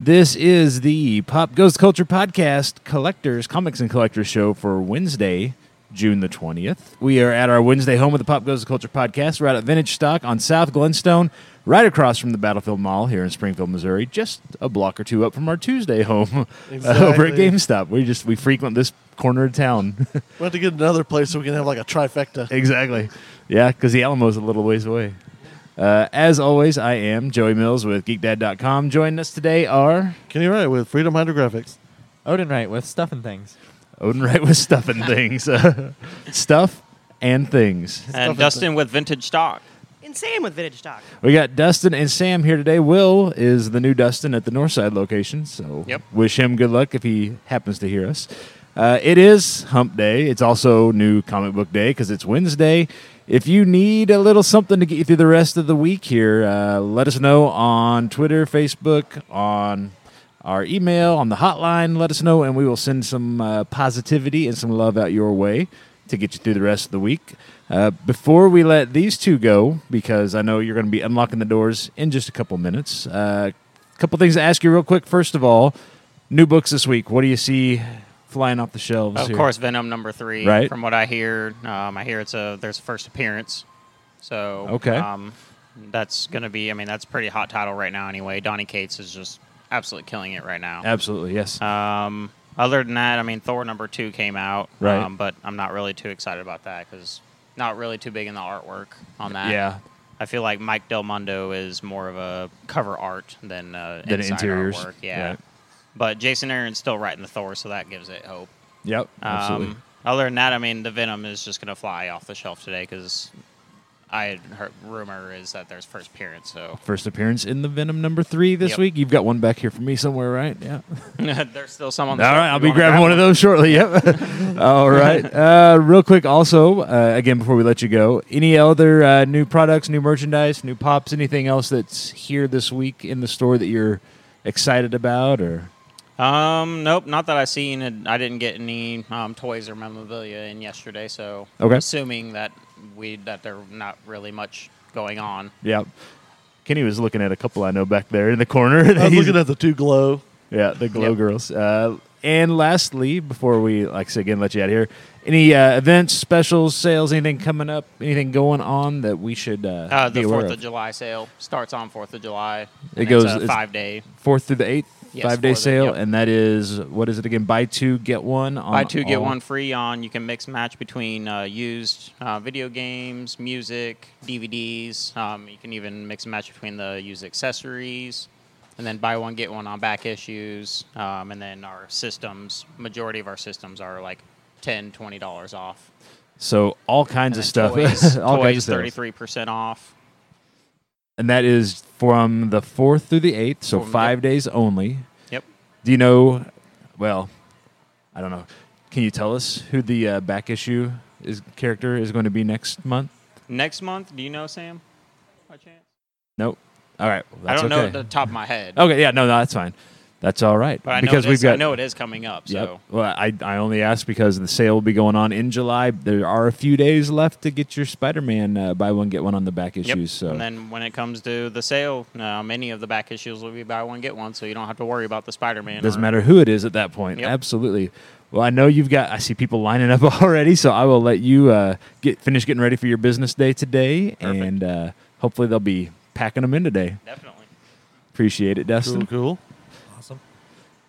This is the Pop Goes Culture Podcast Collectors, Comics and Collectors Show for Wednesday, June the 20th. We are at our Wednesday home of the Pop Goes Culture Podcast. We're out at Vintage Stock on South Glenstone, right across from the Battlefield Mall here in Springfield, Missouri, just a block or two up from our Tuesday home uh, over at Exactly. GameStop. We just we frequent this corner of town. We have to get another place so we can have like a trifecta. exactly. Yeah, because the Alamo's a little ways away. Uh, as always, I am Joey Mills with GeekDad.com. Joining us today are Kenny Wright with Freedom Hydrographics. Odin Wright with stuff and things. Odin Wright with stuff and things. stuff and things. Stuff and and Dustin with vintage stock. And Sam with Vintage Stock. We got Dustin and Sam here today. Will is the new Dustin at the Northside location, so Yep. wish him good luck if he happens to hear us. Uh, it is Hump Day. It's also New Comic Book Day because it's Wednesday. If you need a little something to get you through the rest of the week here, uh, let us know on Twitter, Facebook, on our email, on the hotline. Let us know, and we will send some uh, positivity and some love out your way to get you through the rest of the week. Uh, before we let these two go, because I know you're going to be unlocking the doors in just a couple minutes, a couple things to ask you real quick. First of all, new books this week. What do you see flying off the shelves? Of here? course, Venom number three. Right. From what I hear, um, I hear it's a there's a first appearance. So Okay. Um, that's gonna be. I mean, that's a pretty hot title right now. Anyway, Donny Cates is just absolutely killing it right now. Absolutely, yes. Um, other than that, I mean, Thor number two came out. Right. Um, but I'm not really too excited about that because not really too big in the artwork on that. yeah, I feel like Mike Del Mundo is more of a cover art than uh, Than interiors. artwork. Yeah. Right. But Jason Aaron's still writing the Thor, so that gives it hope. yep, absolutely. Um, other than that, I mean, the Venom is just going to fly off the shelf today because I had heard rumor is that there's first appearance. So First appearance in the Venom number three this Yep. week. You've got one back here for me somewhere, right? Yeah. there's still some on All the right. I'll be grabbing grab one of those shortly. Yep. All right. Uh, real quick, also, uh, again, before we let you go, any other uh, new products, new merchandise, new pops, anything else that's here this week in the store that you're excited about, or Um, nope, not that I seen. I didn't get any um, toys or memorabilia in yesterday, so Okay. assuming that we that there not really much going on. yeah. Kenny was looking at a couple I know back there in the corner. I was He's- looking at the two glow. Yeah, the Glow Yep. Girls. Uh, and lastly, before we, like I said, again, let you out here, any uh, events, specials, sales, anything coming up, anything going on that we should uh, Uh, be the aware Fourth of? of July sale starts on Fourth of July. It and goes- it's a it's- five day. Fourth through the eighth, Yes, five day sale, yep. and that is what is it again? Buy two get one. On Buy two get one free on. You can mix match between uh, used uh, video games, music, DVDs. Um, you can even mix and match between the used accessories, and then buy one get one on back issues. Um, and then our systems, majority of our systems are like 10 20 dollars off. So all kinds of stuff. Toys, all kinds of thirty three percent off. And that is from the fourth through the eighth, so From- five days only. Yep. Do you know? Well, I don't know. Can you tell us who the uh, back issue is character is going to be next month? Next month, do you know Sam? By chance? Nope. All right. Well, I that's don't know okay. at the top of my head. Okay. Yeah. No. No. That's fine. That's all right. But I because it we've is, got. I know it is coming up. So Yep. Well, I, I only asked because the sale will be going on in July. There are a few days left to get your Spider-Man uh, buy one get one on the back Yep. issues. So And then when it comes to the sale, uh, many of the back issues will be buy one get one, so you don't have to worry about the Spider-Man. doesn't or- matter who it is at that point. Yep. Absolutely. Well, I know you've got. I see people lining up already, so I will let you uh, get finish getting ready for your business day today, Perfect. and uh, hopefully they'll be packing them in today. Definitely. Appreciate it, Dustin. Cool, cool.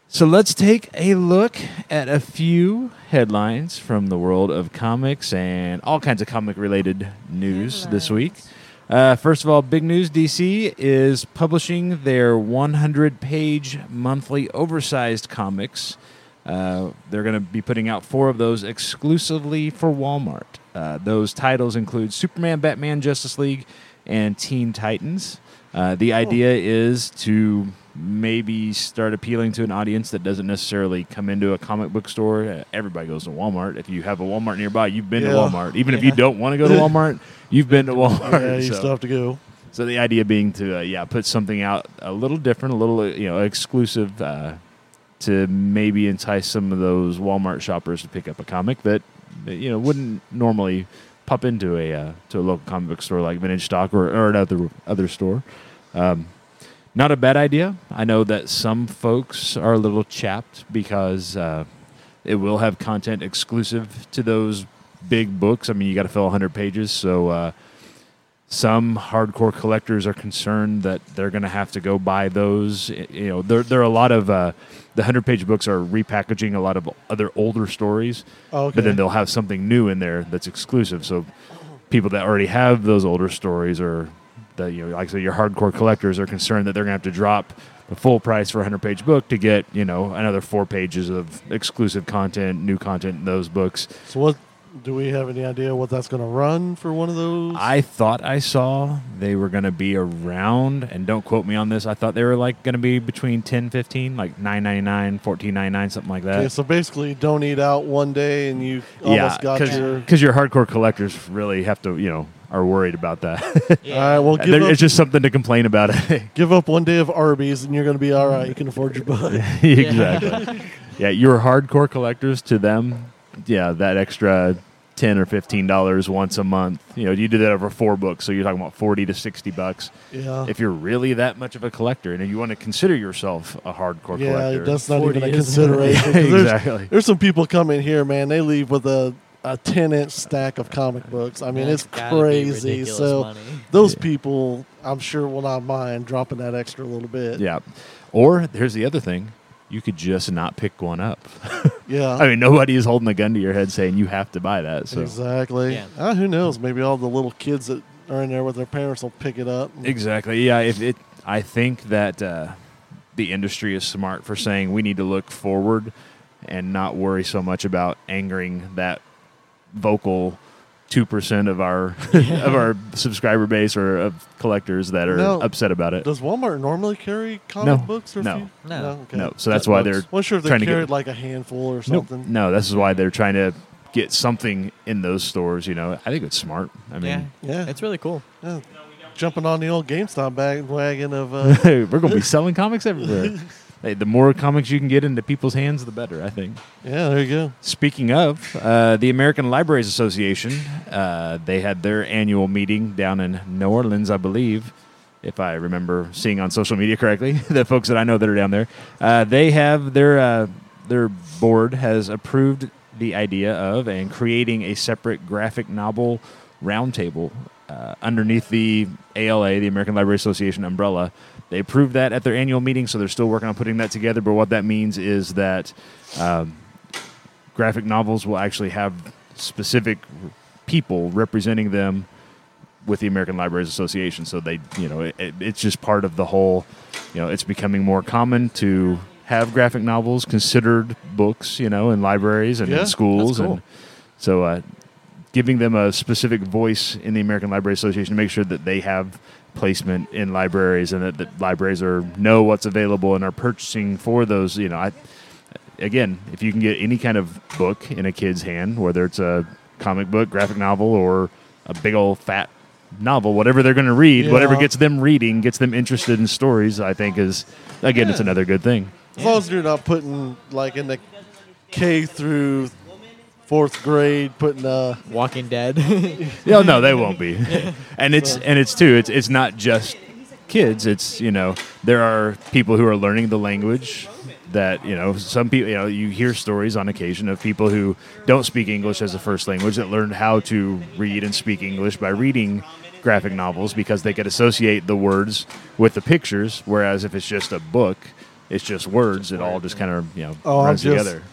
So let's take a look at a few headlines from the world of comics and all kinds of comic related news this week. Uh, first of all, big news DC is publishing their 100 page monthly oversized comics. Uh, they're going to be putting out four of those exclusively for Walmart. Uh, those titles include Superman, Batman, Justice League, and Teen Titans. Uh, the idea is to maybe start appealing to an audience that doesn't necessarily come into a comic book store. Uh, everybody goes to Walmart. If you have a Walmart nearby, you've been to Walmart. Even if you don't want to go to Walmart, you've been to Walmart. Yeah, you so. still have to go. So the idea being to uh, yeah put something out a little different, a little uh, you know exclusive uh, to maybe entice some of those Walmart shoppers to pick up a comic that that, you know wouldn't normally pop into a uh, to a local comic book store like Vintage Stock or, or another other store. Um, not a bad idea. I know that some folks are a little chapped because uh, it will have content exclusive to those big books. I mean, you got to fill 100 pages, so uh, some hardcore collectors are concerned that they're going to have to go buy those. You know, there there are a lot of uh, the 100 page books are repackaging a lot of other older stories, Oh, okay. but then they'll have something new in there that's exclusive. So people that already have those older stories or the you know like I said your hardcore collectors are concerned that they're going to have to drop the full price for a 100 page book to get you know another four pages of exclusive content new content in those books So what? Do we have any idea what that's going to run for one of those? i thought i saw they were going to be around and don't quote me on this i thought they were like going to be between 10 15 like 999 1499 something like that okay, so basically, don't eat out one day and you yeah almost got your. because your hardcore collectors really have to you know are worried about that All right, well, give up, it's just something to complain about give up one day of Arby's and you're going to be all right. You can afford your book. exactly. yeah, your hardcore collectors to them, yeah, that extra ten or fifteen dollars once a month. You know, you do that over four books, so you're talking about forty to sixty bucks. Yeah. If you're really that much of a collector, and you want to consider yourself a hardcore yeah, collector, that's not 40 even a is- consideration. 'cause there's, exactly. there's some people come in here, man. They leave with a, a 10 inch stack of comic books. I mean, That's it's gotta be crazy. So money. those Yeah. people, I'm sure, will not mind dropping that extra little bit. Yeah. Or there's the other thing: you could just not pick one up. Yeah. I mean, nobody is holding a gun to your head saying you have to buy that. So Exactly. Yeah. Uh, who knows? Maybe all the little kids that are in there with their parents will pick it up. Exactly. Yeah. If it, I think that uh, the industry is smart for saying we need to look forward and not worry so much about angering that vocal two percent of our of our subscriber base or of collectors that are No. upset about it. Does Walmart normally carry comic No. books? Or No. few? No. okay. No. So that's why they're Wasn't sure if they trying to carried get- like a handful or Nope. something. No, this is why they're trying to get something in those stores. You know, I think it's smart. I mean, Yeah. It's really cool. Yeah. Jumping on the old GameStop bandwagon of uh, we're going to be selling comics everywhere. Hey, the more comics you can get into people's hands, the better. I think. yeah, there you go. Speaking of, uh, the American Libraries Association, uh, they had their annual meeting down in New Orleans, I believe, if I remember seeing on social media correctly. the folks that I know that are down there, uh, they have their uh, their board has approved the idea of and creating a separate graphic novel roundtable uh, underneath the ALA, the American Library Association umbrella. They approved that at their annual meeting, so they're still working on putting that together. But what that means is that um, graphic novels will actually have specific people representing them with the American Libraries Association. So they, you know, it, it, it's just part of the whole. You know, it's becoming more common to have graphic novels considered books. You know, in libraries and Yeah, in schools, cool. and so uh, giving them a specific voice in the American Library Association to make sure that they have placement in libraries and that the libraries are know what's available and are purchasing for those. You know, I again, if you can get any kind of book in a kid's hand, whether it's a comic book, graphic novel, or a big old fat novel, whatever they're going to read, whatever gets them reading, gets them interested in stories, I think is again, it's another good thing. As long as you're not putting like in the K through fourth grade, putting uh Walking Dead. Yeah, no, they won't be. and it's and it's too. It's it's not just kids. It's you know there are people who are learning the language. That you know some people you know you hear stories on occasion of people who don't speak English as a first language that learned how to read and speak English by reading graphic novels because they could associate the words with the pictures. Whereas if it's just a book, it's just words. It all just kind of you know Oh, I'm runs just- together.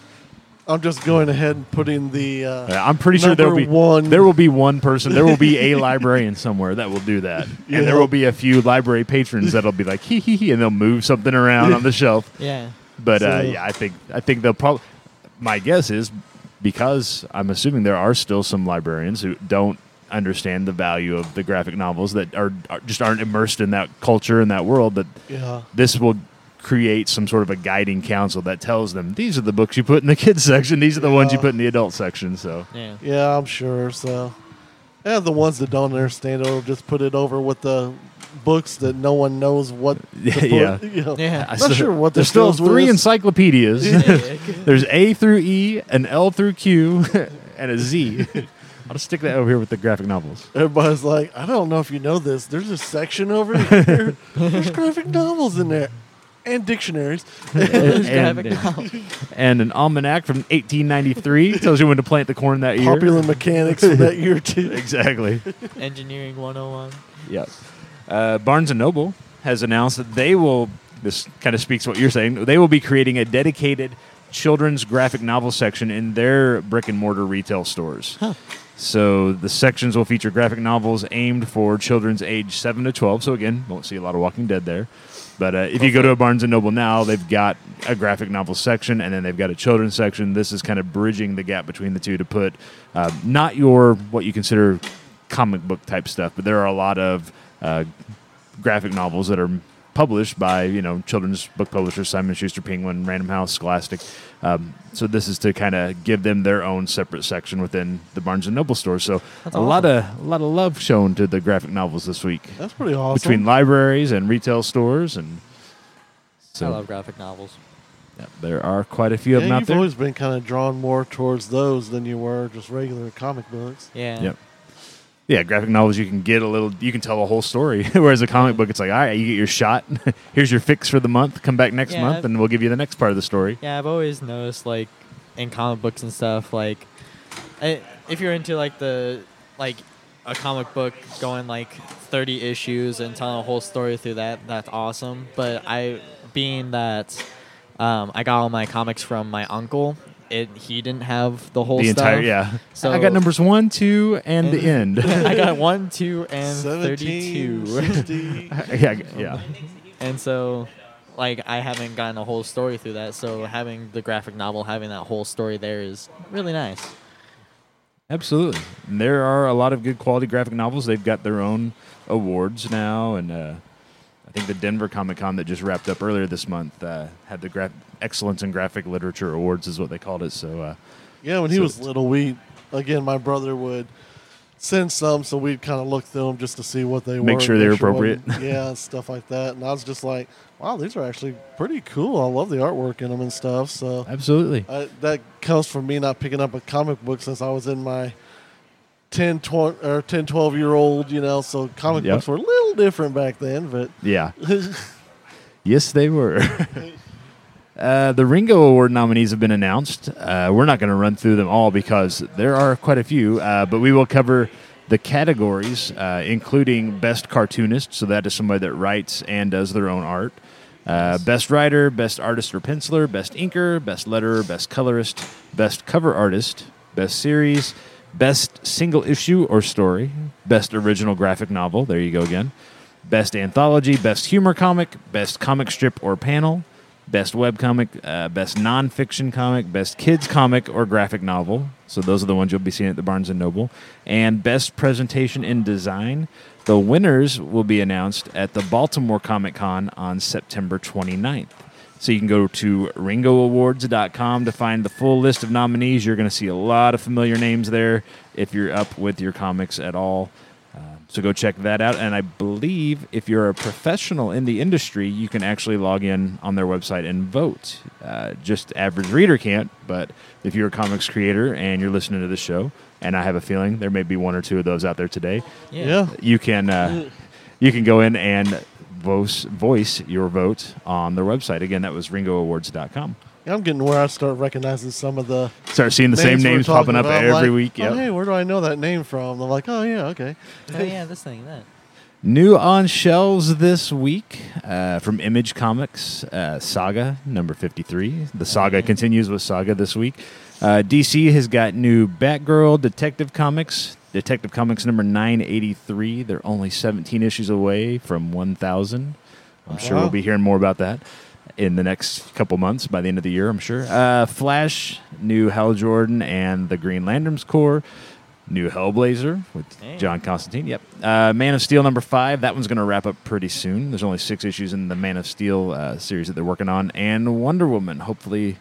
I'm just going ahead and putting the uh Yeah, I'm pretty sure there'll be one- there will be one person, there will be a librarian somewhere that will do that, and there will be a few library patrons that'll be like hee hee hee, and they'll move something around on the shelf. yeah. But uh, yeah, I think I think they'll probably. My guess is because I'm assuming there are still some librarians who don't understand the value of the graphic novels that are, are just aren't immersed in that culture and that world that yeah. this will create some sort of a guiding council that tells them these are the books you put in the kids section these are the ones you put in the adult section so Yeah. Yeah, I'm sure. So, yeah, the ones that don't understand it will just put it over with the books that no one knows what. To put, Yeah. you know. Yeah. I'm Not still- sure what there's still goes with three this. encyclopedias Yeah. there's a through e an l through q and a z I'll just stick that over here with the graphic novels. Everybody's like, I don't know if you know this. There's a section over here. There's graphic novels in there and dictionaries. There's and, and an almanac from 1893 tells you when to plant the corn that year. Popular mechanics from that year too. Exactly. Engineering 101. Yep. Uh, Barnes and Noble has announced that they will. This kind of speaks to what you're saying. They will be creating a dedicated children's graphic novel section in their brick and mortar retail stores. So the sections will feature graphic novels aimed for children's age seven to twelve. So again, won't see a lot of Walking Dead there. But uh, if you go to a Barnes and Noble now, they've got a graphic novel section and then they've got a children's section. This is kind of bridging the gap between the two to put uh, not your what you consider comic book type stuff, but there are a lot of uh, graphic novels that are published by you know children's book publishers Simon Schuster, Penguin, Random House, Scholastic. Um, so this is to kind of give them their own separate section within the Barnes and Noble store. So That's a lot of a lot of love shown to the graphic novels this week That's pretty awesome. between libraries and retail stores, and so I love graphic novels. yeah, there are quite a few of them out you've there. always been kind of drawn more towards those than you were just regular comic books. Yeah. Yep. Yeah, graphic novels you can get a little, you can tell a whole story. Whereas a comic book, it's like, all right, you get your shot. Here's your fix for the month. Come back next Yeah, month, I've- and we'll give you the next part of the story. Yeah, I've always noticed like in comic books and stuff, like I, if you're into like the like a comic book going like 30 issues and telling a whole story through that, that's awesome. But I, being that um, I got all my comics from my uncle, it he didn't have the whole the stuff. entire, yeah. So I got numbers one, two, and, the end. I got one, two, and 17, 32. yeah, yeah. And so, like, I haven't gotten a whole story through that. So having the graphic novel, having that whole story there is really nice. Absolutely. And there are a lot of good quality graphic novels. They've got their own awards now, and uh, I think the Denver Comic Con that just wrapped up earlier this month uh, had the gra- Excellence in Graphic Literature Awards, is what they called it. So, uh, Yeah, when he So was little, we again, my brother would send some, so we'd kind of look through them just to see what they were. Make sure they were what- appropriate. yeah, stuff like that. And I was just like, wow, these are actually pretty cool. I love the artwork in them and stuff. So absolutely. I, that comes from me not picking up a comic book since I was in my 10, 20, or 10 12 year old, you know. So comic Yep. books were a little different back then, but Yeah. yes, they were. uh, the Ringo Award nominees have been announced. Uh, we're not going to run through them all because there are quite a few, uh, but we will cover the categories, uh, including Best Cartoonist. So that is somebody that writes and does their own art. Uh, best writer, best artist or penciler, best inker, best letterer, best colorist, best cover artist, best series, best single issue or story, best original graphic novel. There you go again. Best anthology, best humor comic, best comic strip or panel, best web comic, uh, best nonfiction comic, best kids comic or graphic novel. So those are the ones you'll be seeing at the Barnes and Noble, and best presentation in design. The winners will be announced at the Baltimore Comic Con on September 29th. So you can go to ringoawards.com to find the full list of nominees. You're going to see a lot of familiar names there if you're up with your comics at all. So go check that out. And I believe if you're a professional in the industry, you can actually log in on their website and vote. Uh, just average reader can't, but if you're a comics creator and you're listening to the show, and I have a feeling there may be one or two of those out there today, yeah. you can uh, you can go in and voice voice your vote on their website. Again, that was ringoawards.com. Yeah, I'm getting where I start recognizing some of the Start seeing the same names we're names popping up about. Every like, week. Oh, hey, where do I know that name from? I'm like, oh yeah, okay. Oh yeah, this thing, that. New on shelves this week uh, from Image Comics, uh, Saga number 53. The saga yeah. continues with Saga this week. Uh, DC has got new Batgirl Detective Comics, Detective Comics number 983. They're only 17 issues away from 1,000. I'm sure we'll be hearing more about that in the next couple months by the end of the year, I'm sure. Uh, Flash, new Hal Jordan and the Green Lanterns Corps. New Hellblazer with. John Constantine. Yep. Uh, Man of Steel number five. That one's going to wrap up pretty soon. There's only six issues in the Man of Steel uh, series that they're working on, and Wonder Woman. Hopefully,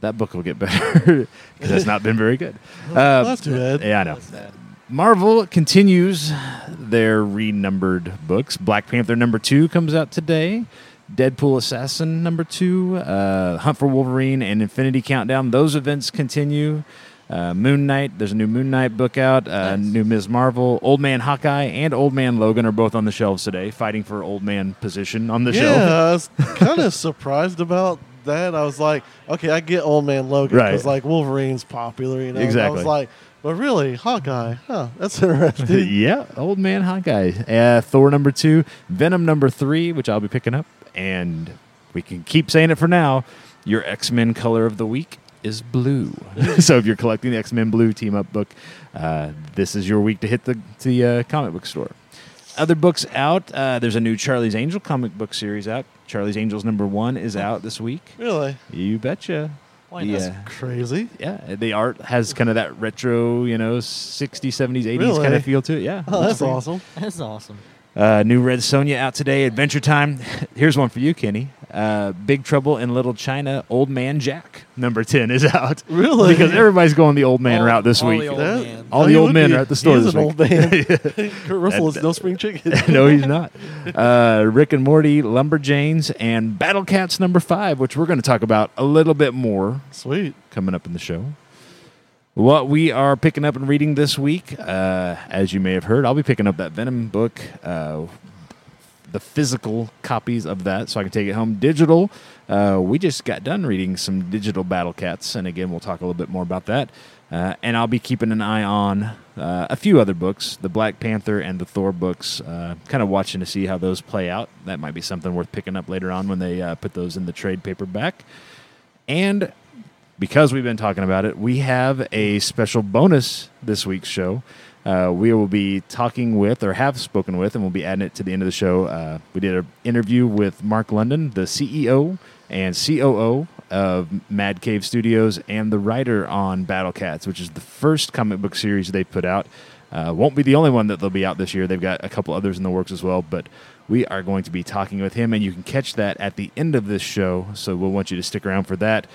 that book will get better because it's not been very good. Uh, that's too bad. Yeah, I know. Marvel continues their renumbered books. Black Panther number two comes out today. Deadpool Assassin number two, uh, Hunt for Wolverine, and Infinity Countdown. Those events continue. Uh, Moon Knight, there's a new Moon Knight book out. Uh, Nice. New Ms. Marvel, Old Man Hawkeye, and Old Man Logan are both on the shelves today, fighting for Old Man position on the yeah, shelf. I was kind of surprised about that. I was like, okay, I get Old Man Logan Right. because like Wolverine's popular, you know. and I was like, but really, Hawkeye, huh? That's interesting. yeah, Old Man Hawkeye. Uh, Thor number two, Venom number three, which I'll be picking up, and we can keep saying it for now. Your X Men color of the week is blue. so if you're collecting the X Men Blue team up book, uh, this is your week to hit the the uh, comic book store. Other books out. Uh, there's a new Charlie's Angel comic book series out. Charlie's Angels number one is out this week. really You betcha. Why The, not? uh, crazy. yeah, the art has kind of that retro, you know, 60s, 70s, 80s Really? kind of feel to it. Yeah. Oh, looks that's awesome. That's awesome. Uh, new Red Sonja out today. Adventure Time. Here's one for you, Kenny. Uh, Big Trouble in Little China. Old Man Jack number ten is out. Really? Because everybody's going the old man All- route this all week. the old That- man. All the old men be. are at the store He is this an week. old man. Kurt Russell is no spring chicken. no, he's not. Uh, Rick and Morty, Lumberjanes, and Battle Cats number five, which we're going to talk about a little bit more Sweet. coming up in the show. What we are picking up and reading this week, uh, as you may have heard, I'll be picking up that Venom book, uh, the physical copies of that, so I can take it home digital. Uh, we just got done reading some digital Battle Cats, and again, we'll talk a little bit more about that. Uh, and I'll be keeping an eye on uh, a few other books, the Black Panther and the Thor books, uh, kind of watching to see how those play out. That might be something worth picking up later on when they put those in the trade paperback. And because we've been talking about it, we have a special bonus this week's show. Uh, we will be talking with, or have spoken with, and we'll be adding it to the end of the show. Uh, we did an interview with Mark London, the CEO and COO of Mad Cave Studios, and the writer on Battle Cats, which is the first comic book series they put out. Uh, won't be the only one that they'll be out this year. They've got a couple others in the works as well, but we are going to be talking with him, and you can catch that at the end of this show. So we'll want you to stick around for that.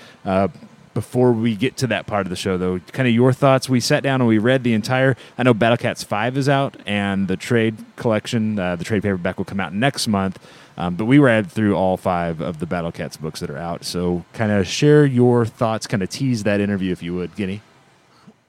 Before we get to that part of the show, though, kind of your thoughts. We sat down and we read the entire. I know Battle Cats Five is out, and the trade collection, uh, the trade paperback, will come out next month. Um, but we read through all five of the Battle Cats books that are out. So, kind of share your thoughts. Kind of tease that interview, if you would, Kenny.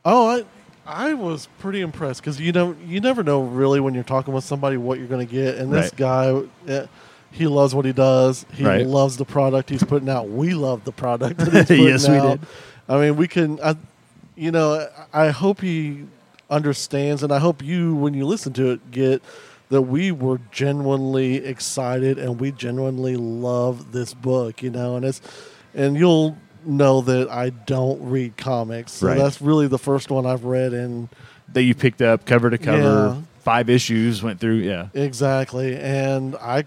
Oh, I I was pretty impressed because you know you never know really when you're talking with somebody what you're going to get, and this Right. guy. eh, he loves what he does. He Right. loves the product he's putting out. We love the product that he's putting Yes, we did. I mean, we can. I, you know, I hope he understands, and I hope you, when you listen to it, get that we were genuinely excited and we genuinely love this book. You know, and it's and you'll know that I don't read comics, so Right. that's really the first one I've read in. That you picked up cover to cover, Yeah. five issues, went through. Yeah. Exactly, and I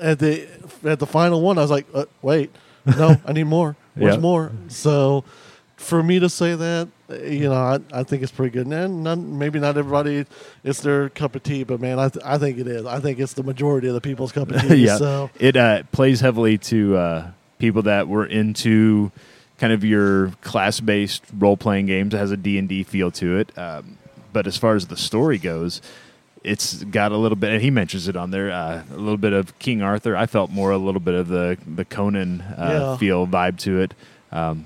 at the at the final one, I was like, uh, "Wait, no, I need more. Where's Yeah. more?" So, for me to say that, you know, I, I think it's pretty good. And none, maybe not everybody, it's their cup of tea, but man, I th- I think it is. I think it's the majority of the people's cup of tea. yeah, So, it uh, plays heavily to uh, people that were into kind of your class-based role-playing games. It has a D and D feel to it, um, but as far as the story goes, it's got a little bit. And he mentions it on there, uh, a little bit of King Arthur. I felt more a little bit of the the Conan uh, Yeah. feel vibe to it. Um,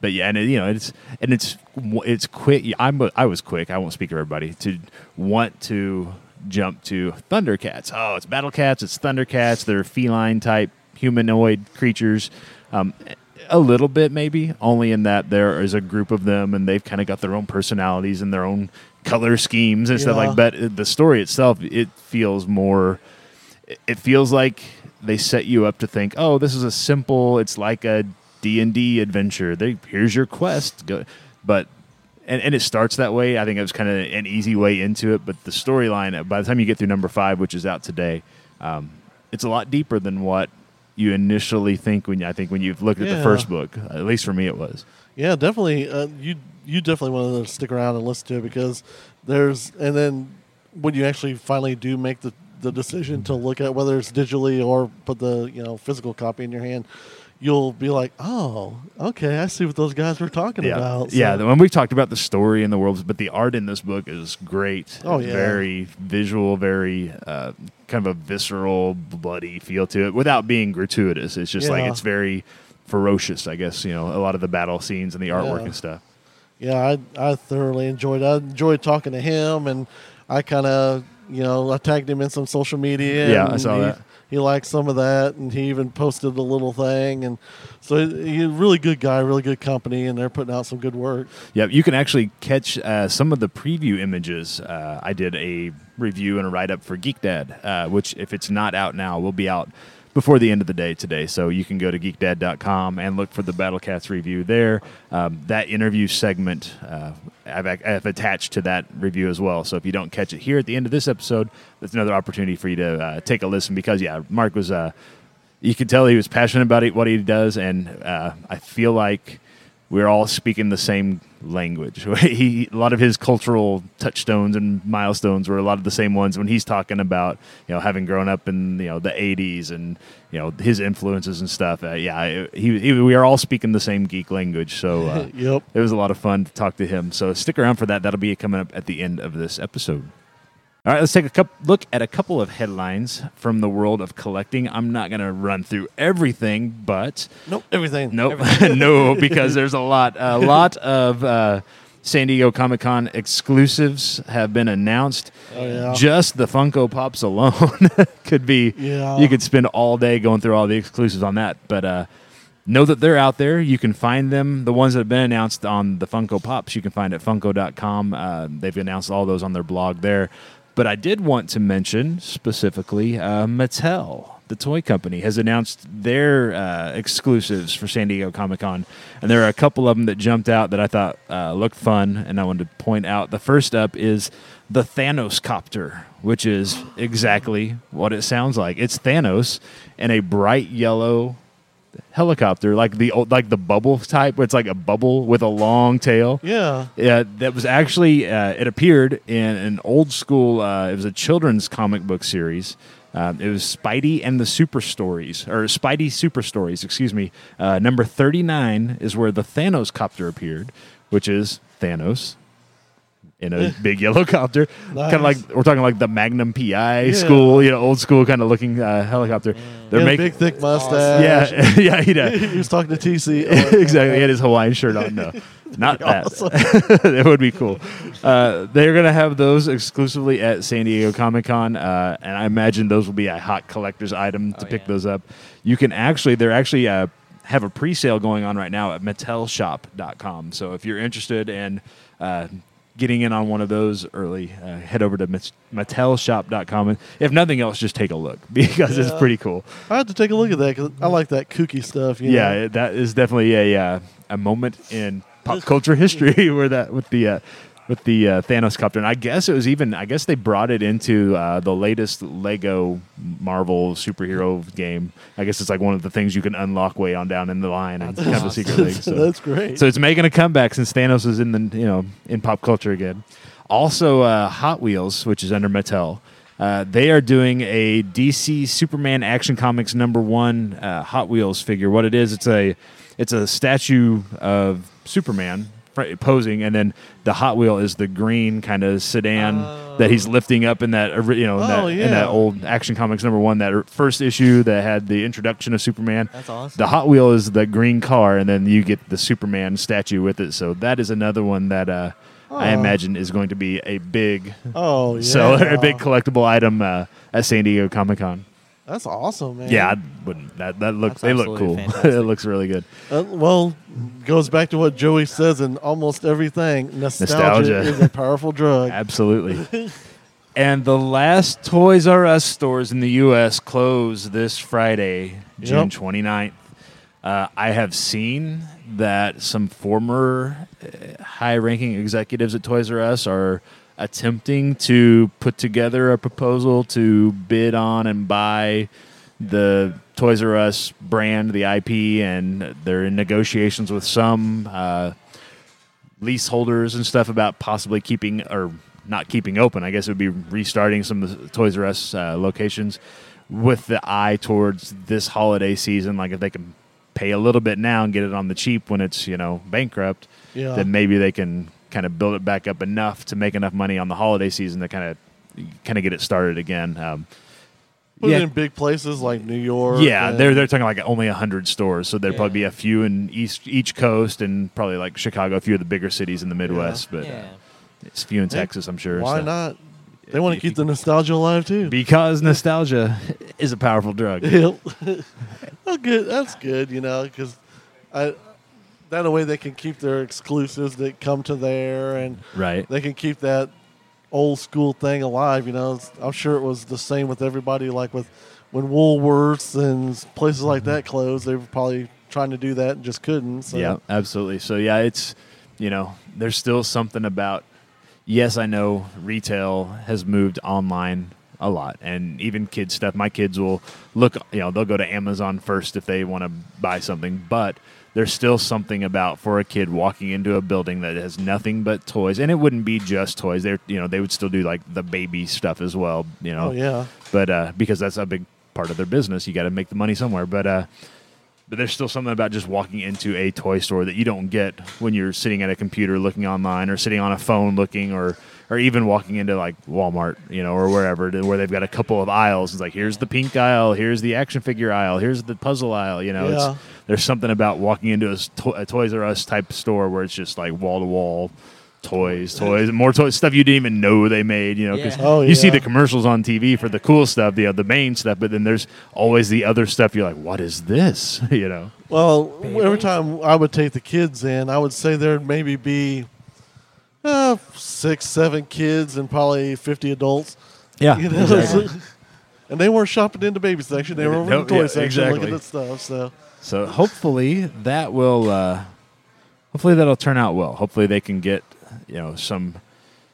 but yeah, and it, you know it's and it's it's quick. I'm I was quick. I won't speak for everybody to want to jump to Thundercats. Oh, it's Battle Cats. It's Thundercats. They're feline type humanoid creatures. Um, a little bit maybe, only in that there is a group of them and they've kind of got their own personalities and their own color schemes and stuff Yeah. like. But the story itself, it feels more it feels like they set you up to think, oh, this is a simple. It's like a D and D adventure. They here's your quest. Go, but and, and it starts that way. I think it was kind of an easy way into it. But the storyline, by the time you get through number five, which is out today, um, it's a lot deeper than what you initially think when you, I think when you've looked at the first book. At least for me, it was. yeah, definitely. Uh, you you definitely want to stick around and listen to it because there's and then when you actually finally do make the the decision to look at whether it's digitally or put the you know physical copy in your hand, you'll be like, oh, okay, I see what those guys were talking yeah, about. yeah. So- When we talked about the story and the worlds, but the art in this book is great. Oh, yeah. very visual, very uh, kind of a visceral, bloody feel to it, without being gratuitous. It's just like it's very ferocious. I guess you know a lot of the battle scenes and the artwork Yeah. and stuff. Yeah, I I thoroughly enjoyed. It. I enjoyed talking to him, and I kind of you know I tagged him in some social media. Yeah, I saw he, that. He liked some of that, and he even posted a little thing. And so he's a really good guy, really good company, and they're putting out some good work. Yeah, you can actually catch uh, some of the preview images. Uh, I did a review and a write up for Geek Dad, uh, which, if it's not out now, will be out before the end of the day today. So you can go to geekdad.com and look for the Battlecats review there. Um, that interview segment uh, I've, I've attached to that review as well. So if you don't catch it here at the end of this episode, that's another opportunity for you to uh, take a listen because, yeah, Mark was. Uh, you could tell he was passionate about what he does, and uh, I feel like we're all speaking the same language. he, a lot of his cultural touchstones and milestones were a lot of the same ones when he's talking about you know having grown up in you know the 80s and you know his influences and stuff. Uh, yeah, he, he, we are all speaking the same geek language. So uh, Yep. it was a lot of fun to talk to him. So stick around for that. That'll be coming up at the end of this episode. All right, let's take a cup, look at a couple of headlines from the world of collecting. I'm not going to run through everything, but Nope, everything. Nope, no, because there's a lot, a lot of uh, San Diego Comic Con exclusives have been announced. Oh, yeah. Just the Funko Pops alone could be. Yeah. You could spend all day going through all the exclusives on that, but uh, know that they're out there. You can find them. The ones that have been announced on the Funko Pops, you can find at Funko.com. Uh, they've announced all those on their blog there. But I did want to mention specifically uh, Mattel, the toy company, has announced their uh, exclusives for San Diego Comic Con. And there are a couple of them that jumped out that I thought uh, looked fun, and I wanted to point out. The first up is the Thanos Copter, which is exactly what it sounds like. It's Thanos in a bright yellow helicopter, like the old, like the bubble type, where it's like a bubble with a long tail. Yeah. Yeah, that was actually uh, it appeared in an old school. Uh, it was a children's comic book series. Um, it was Spidey and the Super Stories, or Spidey Super Stories, excuse me. Uh, number thirty nine is where the Thanos copter appeared, which is Thanos in a big yellow copter, kind of like we're talking like the Magnum PI Yeah. school, you know, old school kind of looking uh, helicopter. They're He a making, big thick awesome. mustache. yeah, yeah, he does. he was talking to TC. Oh, exactly. He had his Hawaiian shirt on. No, not that. Awesome. it would be cool. Uh, they're going to have those exclusively at San Diego Comic Con, uh, and I imagine those will be a hot collector's item to Oh, pick yeah. those up. You can actually, they're actually uh, have a pre-sale going on right now at MattelShop.com. So if you're interested in uh, getting in on one of those early, uh, head over to Mat- MattelShop.com, and if nothing else, just take a look because it's pretty cool. I had to take a look at that because I like that kooky stuff. You yeah, know? that is definitely a uh, a moment in pop culture history where that with the uh, with the uh, Thanos copter, and I guess it was even I guess they brought it into uh, the latest Lego Marvel superhero game. I guess it's like one of the things you can unlock way on down in the line and That's have a secret thing. So. That's great. So it's making a comeback since Thanos is in the you know in pop culture again. Also, uh, Hot Wheels, which is under Mattel, uh, they are doing a DC Superman Action Comics number one uh, Hot Wheels figure. What it is, it's a it's a statue of Superman fr- posing, and then the Hot Wheel is the green kind of sedan that he's lifting up in that you know in, that, Oh, in that old Action Comics number one that first issue that had the introduction of Superman. That's awesome. The Hot Wheel is the green car, and then you get the Superman statue with it. So that is another one that uh, I Oh. imagine is going to be a big oh yeah. seller, a big collectible item uh, at San Diego Comic Con. That's awesome, man. Yeah, I wouldn't. That that looks. That's They look cool. it looks really good. Uh, well, goes back to what Joey says in almost everything. Nostalgia, Nostalgia. is a powerful drug. Absolutely. and the last Toys R Us stores in the U.S. close this Friday, June Yep. 29th. Uh, I have seen that some former uh, high ranking executives at Toys R Us are attempting to put together a proposal to bid on and buy the Toys R Us brand, the IP, and they're in negotiations with some uh, leaseholders and stuff about possibly keeping or not keeping open. I guess it would be restarting some of the Toys R Us uh, locations with the eye towards this holiday season. Like if they can pay a little bit now and get it on the cheap when it's you know bankrupt, Yeah. then maybe they can kind of build it back up enough to make enough money on the holiday season to kind of kind of get it started again. Um, Put Yeah. in big places like New York. Yeah, and- they're they're talking like only hundred stores, so there'd Yeah. probably be a few in east each coast, and probably like Chicago, a few of the bigger cities in the Midwest, but yeah. it's a few in Hey, Texas, I'm sure. Why so. not? They want to keep the nostalgia alive too. Because nostalgia is a powerful drug. Yep. well, good. That's good. You know, because I that way they can keep their exclusives that come to there, and Right. they can keep that old school thing alive. You know, I'm sure it was the same with everybody. Like with when Woolworths and places like mm-hmm. that closed, they were probably trying to do that and just couldn't. So. Yeah, absolutely. So yeah, it's you know, there's still something about yes, I know retail has moved online a lot and even kids stuff. My kids will look, you know, they'll go to Amazon first if they want to buy something, but there's still something about for a kid walking into a building that has nothing but toys and it wouldn't be just toys. They're, you know, they would still do like the baby stuff as well, you know Oh yeah. but uh, because that's a big part of their business, you got to make the money somewhere. But uh, but there's still something about just walking into a toy store that you don't get when you're sitting at a computer looking online or sitting on a phone looking or or even walking into like Walmart, you know, or wherever to- where they've got a couple of aisles. It's like here's the pink aisle, here's the action figure aisle, here's the puzzle aisle. You know, Yeah. it's, there's something about walking into a, s- to- a Toys R Us type store where it's just like wall to wall. Toys, toys, more toys, stuff you didn't even know they made. You know, 'cause Yeah. Oh, you see the commercials on TV for the cool stuff, the the main stuff, but then there's always the other stuff. You're like, what is this? you know? Well, every time I would take the kids in, I would say there'd maybe be uh, six, seven kids and probably 50 adults. Yeah, You know? and they weren't shopping in the baby section; they were over No, in the toy yeah, section exactly. looking at stuff. So, So hopefully that will, uh, hopefully that'll turn out well. Hopefully they can get you know some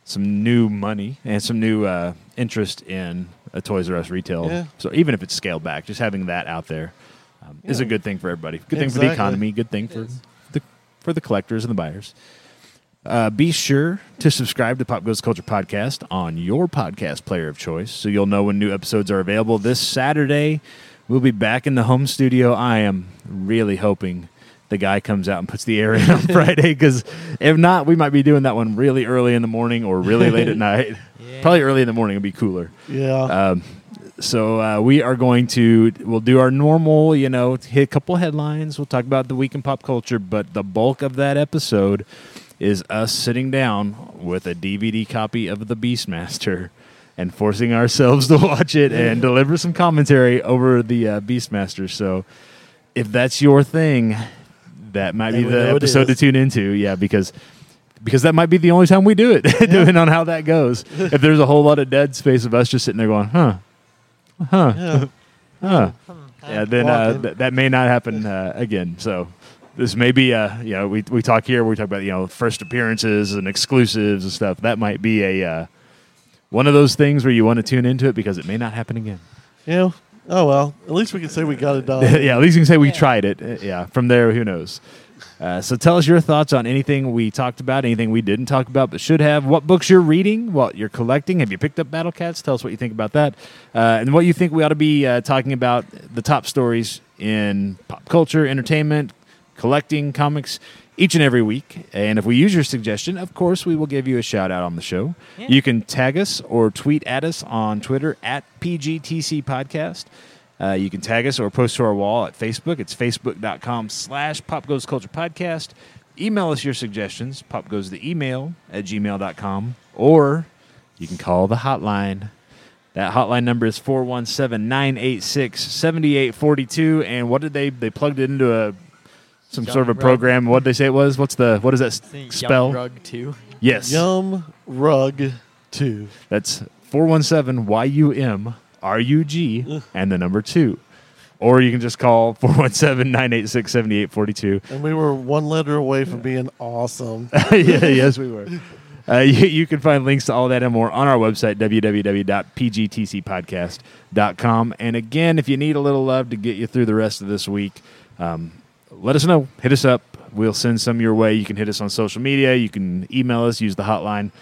some new money and some new uh, interest in a Toys R Us retail. Yeah. So even if it's scaled back, just having that out there um, is a good thing for everybody. Good thing for the economy. Good thing for the for the collectors and the buyers. Uh, be sure to subscribe to Pop Goes Culture Podcast on your podcast player of choice so you'll know when new episodes are available. This Saturday, we'll be back in the home studio. I am really hoping the guy comes out and puts the air in on Friday because if not, we might be doing that one really early in the morning or really late at night. Yeah. Probably early in the morning would be cooler. yeah, Um, so uh, we are going to we'll do our normal, you know, hit a couple headlines. We'll talk about the week in pop culture, but the bulk of that episode is us sitting down with a DVD copy of the Beastmaster and forcing ourselves to watch it and deliver some commentary over the uh, Beastmaster. So if that's your thing, that might be the episode to tune into. Yeah, because because that might be the only time we do it, depending on how that goes. If there's a whole lot of dead space of us just sitting there going, huh, huh, yeah. huh, yeah, then uh, th- that may not happen uh, again. So this may be, uh, you know, we, we talk here, we talk about, you know, first appearances and exclusives and stuff. That might be a uh, one of those things where you want to tune into it because it may not happen again. yeah. Oh well, at least we can say we got it done. yeah, at least you can say we Yeah. tried it. Uh, Yeah, from there, who knows? Uh, so tell us your thoughts on anything we talked about, anything we didn't talk about but should have. What books you're reading, what you're collecting. Have you picked up Battle Cats? Tell us what you think about that, uh, and what you think we ought to be uh, talking about the top stories in pop culture, entertainment, collecting comics each and every week. And if we use your suggestion, of course, we will give you a shout out on the show. Yeah. You can tag us or tweet at us on Twitter at PGTC Podcast. Uh, you can tag us or post to our wall at Facebook. It's facebook.com slash Pop Goes Culture Podcast. Email us your suggestions. Pop goes the email at gmail.com. Or you can call the hotline. That hotline number is 417 986 7842. And what did they, they plugged it into a, some Young sort of a Rug. program. What did they say it was? What's the, what does that s- spell? Young Rug too. Yes. Yum rug two. That's four one seven Y U M R U G and the number two. Or you can just call 417 986 7842. And we were one letter away from being awesome. Yeah, yes, we were. Uh, you, you can find links to all that and more on our website, www.pgtcpodcast.com. And again, if you need a little love to get you through the rest of this week, um, let us know. Hit us up. We'll send some your way. You can hit us on social media. You can email us, use the hotline.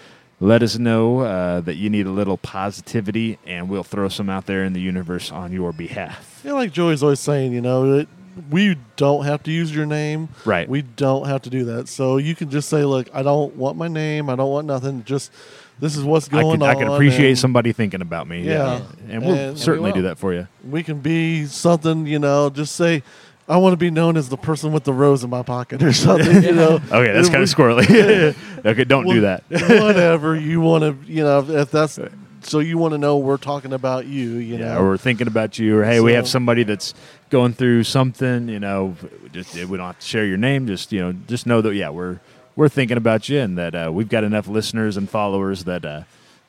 Let us know uh, that you need a little positivity, and we'll throw some out there in the universe on your behalf. Yeah, like Joey's always saying, you know, it, we don't have to use your name. Right. We don't have to do that. So you can just say, look, I don't want my name. I don't want nothing. Just this is what's I going can, on. I can appreciate and somebody thinking about me. Yeah. And we'll And- certainly we do that for you. We can be something, you know. Just say, I want to be known as the person with the rose in my pocket or something, you know. Okay, that's kind of squirrely. okay, don't do that. Whatever you want to, you know, if that's so you want to know we're talking about you, you Yeah, know. or we're thinking about you, or hey, we have somebody that's going through something. You know, just we don't have to share your name. Just you know, just know that yeah, we're we're thinking about you, and that uh, we've got enough listeners and followers that uh,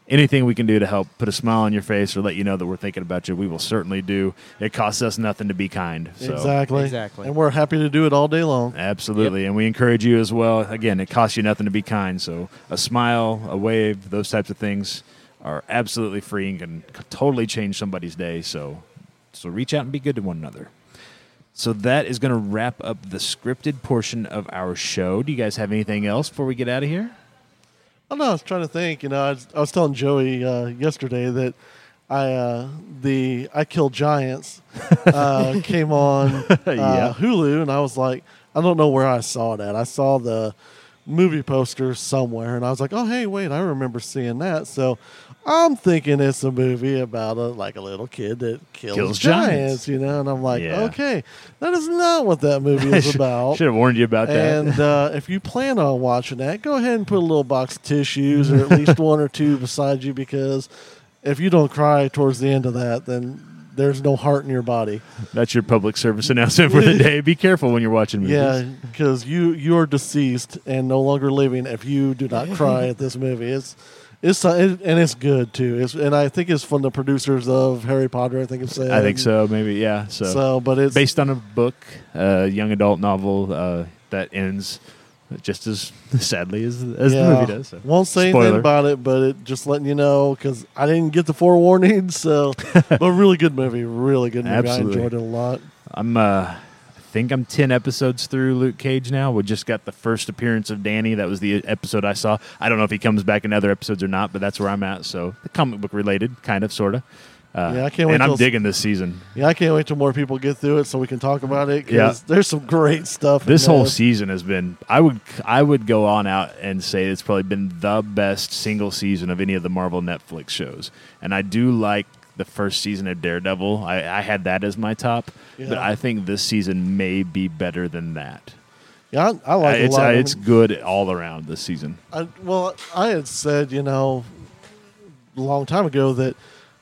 anything we can do to help put a smile on your face or let you know that we're thinking about you, we will certainly do. It costs us nothing to be kind. So. exactly. Exactly. And we're happy to do it all day long. Absolutely. And we encourage you as well. Again, it costs you nothing to be kind. So a smile, a wave, those types of things are absolutely free and can totally change somebody's day. So so reach out and be good to one another. So that is going to wrap up the scripted portion of our show. Do you guys have anything else before we get out of here? I don't know. I was trying to think. You know, I was, I was telling Joey uh, yesterday that I uh, the I Kill Giants uh, came on uh, Yeah. Hulu, and I was like, I don't know where I saw it at. I saw the movie poster somewhere, and I was like, oh hey, wait, I remember seeing that. So I'm thinking it's a movie about a like a little kid that kills, Kills giants, giants. you know. And I'm like, Yeah. okay, that is not what that movie is about. Should have warned you about that. And uh, if you plan on watching that, go ahead and put a little box of tissues or at least one or two beside you because if you don't cry towards the end of that, then there's no heart in your body. That's your public service announcement for the day. Be careful when you're watching movies. Yeah, because you you are deceased and no longer living if you do not cry at this movie. It's it's it, and it's good too. It's and I think it's from the producers of Harry Potter. I think it's I think so. Maybe, yeah. So, So, but it's based on a book, a young adult novel uh, that ends just as sadly as, as the movie does. So. Won't say Spoiler. anything about it, but it just letting you know because I didn't get the forewarning. So, but really good movie, really good movie. Absolutely. I enjoyed it a lot. I'm, uh, think I'm 10 episodes through Luke Cage now. We just got the first appearance of Danny. That was the episode I saw. I don't know if he comes back in other episodes or not, but that's where I'm at. So, the comic book related, kind of, sort of. Uh, Yeah, I can't wait And I'm digging this season. Yeah, I can't wait till more people get through it so we can talk about it. Yeah. there's some great stuff. in This whole season has been. I would. I would go on out and say it's probably been the best single season of any of the Marvel Netflix shows. And I do like the first season of Daredevil. I, I had that as my top, but I think this season may be better than that. Yeah, I, I like it it's I it's good all around this season. I, well, I had said, you know, a long time ago that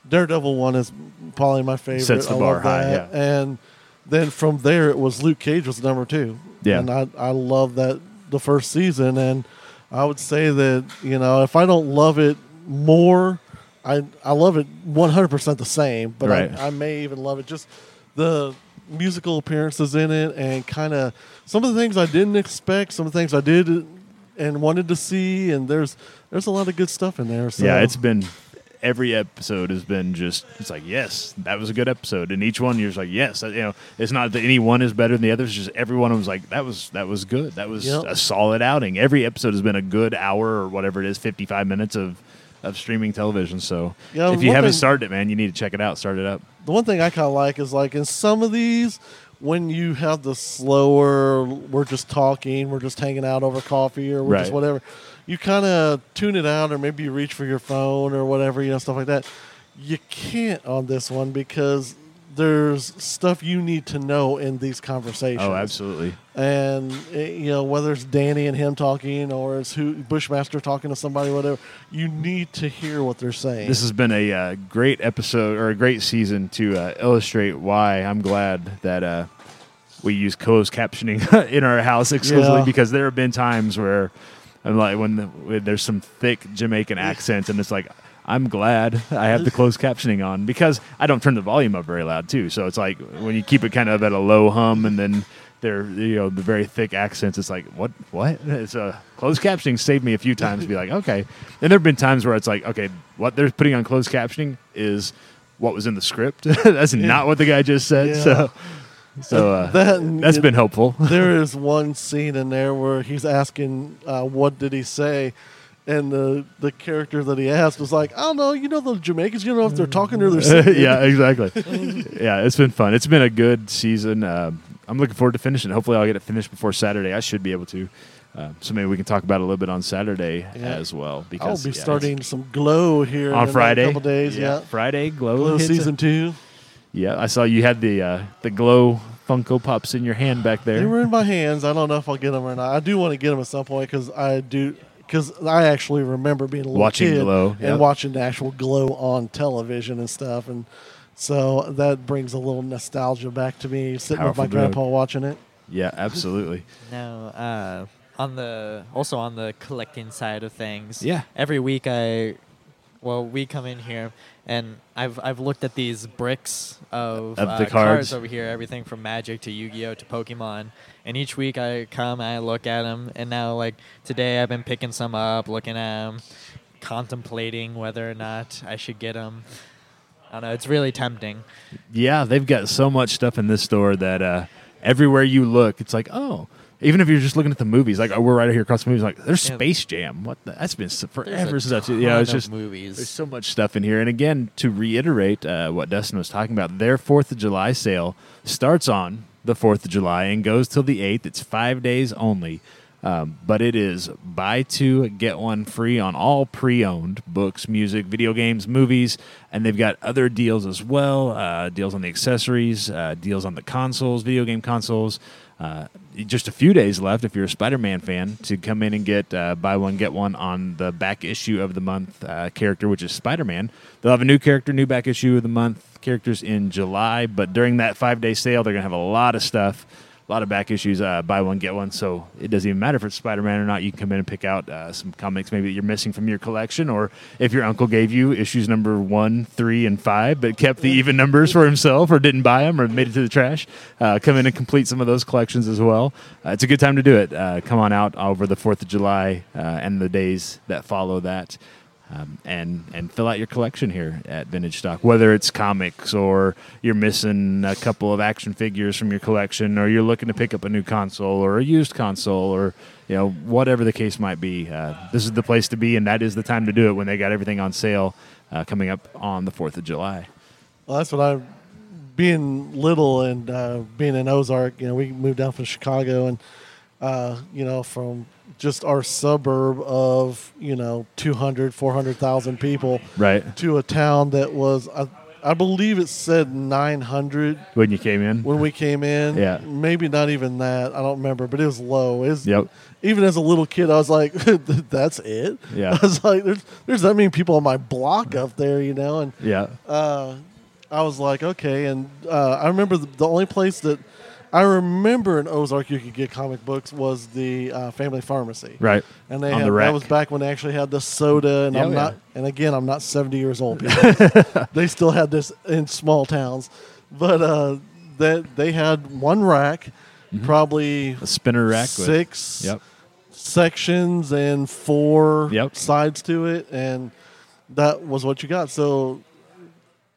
Daredevil one is probably my favorite. Sets the I bar high, yeah. And then from there, it was Luke Cage was number two. Yeah. and I I love that the first season, and I would say that you know if I don't love it more, I I love it one hundred percent the same, but Right. I, I may even love it just the musical appearances in it and kind of some of the things I didn't expect, some of the things I did and wanted to see, and there's there's a lot of good stuff in there. So Yeah, it's been every episode has been just it's like yes, that was a good episode, and each one you're just like yes, you know, it's not that any one is better than the other. It's just every one of them was like that was that was good, that was Yep. a solid outing. Every episode has been a good hour or whatever it is, 55 minutes of of streaming television. So Yeah, if you haven't thing- started it, man, you need to check it out. Start it up. the one thing I kind of like is like in some of these, when you have the slower, we're just talking, we're just hanging out over coffee or we're just whatever, you kind of tune it out or maybe you reach for your phone or whatever, you know, stuff like that. You can't on this one because there's stuff you need to know in these conversations. Oh, absolutely. And eh, you know whether it's Danny and him talking or it's who Bushmaster talking to somebody, whatever. You need to hear what they're saying. This has been a uh, great episode or a great season to uh, illustrate why I'm glad that uh, we use closed captioning in our house exclusively Yeah. because there have been times where I'm like when, the, when there's some thick Jamaican accents and it's like I'm glad I have the closed captioning on because I don't turn the volume up very loud too. So it's like when you keep it kind of at a low hum and then they're you know the very thick accents. It's like what what? It's uh, closed captioning saved me a few times. to Be like okay, and there've been times where it's like okay, what they're putting on closed captioning is what was in the script. That's not what the guy just said. Yeah. So so uh, That it- been helpful. there is one scene in there where he's asking, uh, "What did he say?" And the the character that he asked was like, "I don't know. You know the Jamaicans. You know if they're talking or they're singing." yeah, exactly. yeah, it's been fun. It's been a good season. Um I'm looking forward to finishing. it. Hopefully, I'll get it finished before Saturday. I should be able to. Uh, so maybe we can talk about it a little bit on Saturday Yeah. as well. I'll Because be yeah, starting some glow here on in Friday. a couple days. Yeah, Friday glow, glow season it. two. Yeah, I saw you had the uh, the glow Funko Pops in your hand back there. They were in my hands. I don't know if I'll get them or not. I do want to get them at some point because I do. Because I actually remember being a little Watching kid Glow, and watching the actual glow on television and stuff, and so that brings a little nostalgia back to me sitting with Powerful my drug. grandpa watching it. Yeah, absolutely. Now, uh, on the also on the collecting side of things, Yeah. Every week I, well, we come in here and I've I've looked at these bricks of, Of uh, the cards. over here, everything from Magic to Yu-Gi-Oh to Pokemon, and each week I come I look at them, and now like today I've been picking some up, looking at them, contemplating whether or not I should get them. I don't know. It's really tempting. Yeah, they've got so much stuff in this store that uh, everywhere you look, it's like, oh. Even if you're just looking at the movies, like oh, we're right here across the movies, like there's Yeah. Space Jam. What? The, that's been forever since I've seen. You know, it's just movies. There's so much stuff in here. And again, to reiterate uh, what Dustin was talking about, their Fourth of July sale starts on the Fourth of July and goes till the eighth. It's five days only. Um, but it is buy two get one free on all pre-owned books, music, video games, movies, and they've got other deals as well. Uh, deals on the accessories, uh, deals on the consoles, video game consoles. Uh, just a few days left if you're a Spider-Man fan to come in and get uh, buy one get one on the back issue of the month uh, character, which is Spider-Man. They'll have a new character, new back issue of the month characters in July, but during that five-day sale, they're gonna have a lot of stuff a lot of back issues, uh, buy one get one. So it doesn't even matter if it's Spider Man or not. You can come in and pick out uh, some comics maybe that you're missing from your collection, or if your uncle gave you issues number one, three, and five, but kept the even numbers for himself, or didn't buy them, or made it to the trash. Uh, come in and complete some of those collections as well. Uh, it's a good time to do it. Uh, come on out over the Fourth of July uh, and the days that follow that um, and and fill out your collection here at Vintage Stock. Whether it's comics or you're missing a couple of action figures from your collection, or you're looking to pick up a new console or a used console, or you know whatever the case might be, uh, this is the place to be, and that is the time to do it when they got everything on sale uh, coming up on the Fourth of July. Well, that's what I, being little and uh, being in Ozark, you know, we moved down from Chicago and, uh, you know, from just our suburb of, you know, 200, 400,000 people Right to a town that was, I, I believe it said 900 when you came in. when we came in. Yeah. Maybe not even that. I don't remember, but it was low. Was, Yep. Even as a little kid, I was like, that's it. Yeah. I was like, there's, there's that many people on my block up there, you know? And, Yeah. uh, I was like, okay. And uh, I remember the, the only place that I remember in Ozark you could get comic books was the uh, Family Pharmacy. Right. And they On had the rack. that was back when they actually had the soda. And Yeah, I'm yeah. not. And again, I'm not 70 years old. People. they still had this in small towns, but uh, that they had one rack, probably A spinner rack. with- six Yep. sections and four Yep. sides to it, and that was what you got. So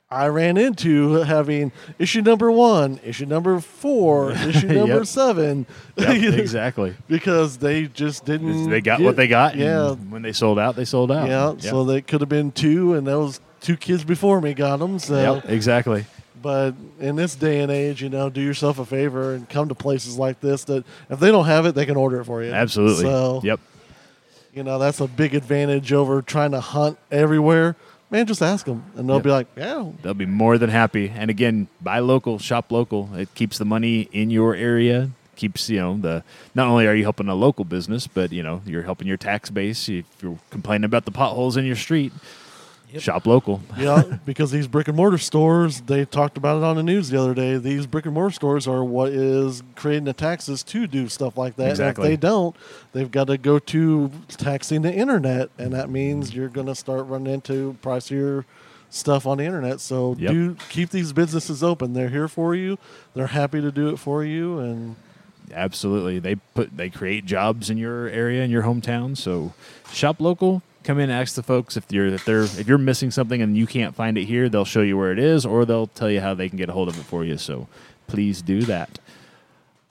I ran into having issue number one, issue number four, issue number Yep. seven, Yep, exactly. because they just didn't. They got get- what they got. and Yeah, when they sold out, they sold out. yeah. Yep. So they could have been two, and those two kids before me got them. So, Yep, exactly. but in this day and age, you know, do yourself a favor and come to places like this. That if they don't have it, they can order it for you. Absolutely. So, Yep. You know, that's a big advantage over trying to hunt everywhere. Man, just ask them, and they'll Yep. be like, "Yeah, They'll be more than happy. And again, buy local, shop local. It keeps the money in your area. Keeps you know the. Not only are you helping a local business, but you know you're helping your tax base. If you're complaining about the potholes in your street, Yep. shop local. yeah." because these brick and mortar stores, they talked about it on the news the other day. These brick and mortar stores are what is creating the taxes to do stuff like that. Exactly. And if they don't, they've got to go to taxing the internet, and that means mm. you're going to start running into pricier stuff on the internet. So Yep. do keep these businesses open. They're here for you. They're happy to do it for you, and Absolutely, they put they create jobs in your area in your hometown. So shop local. Come in, and ask the folks if you're if they're if you're missing something and you can't find it here, they'll show you where it is, or they'll tell you how they can get a hold of it for you. So please do that.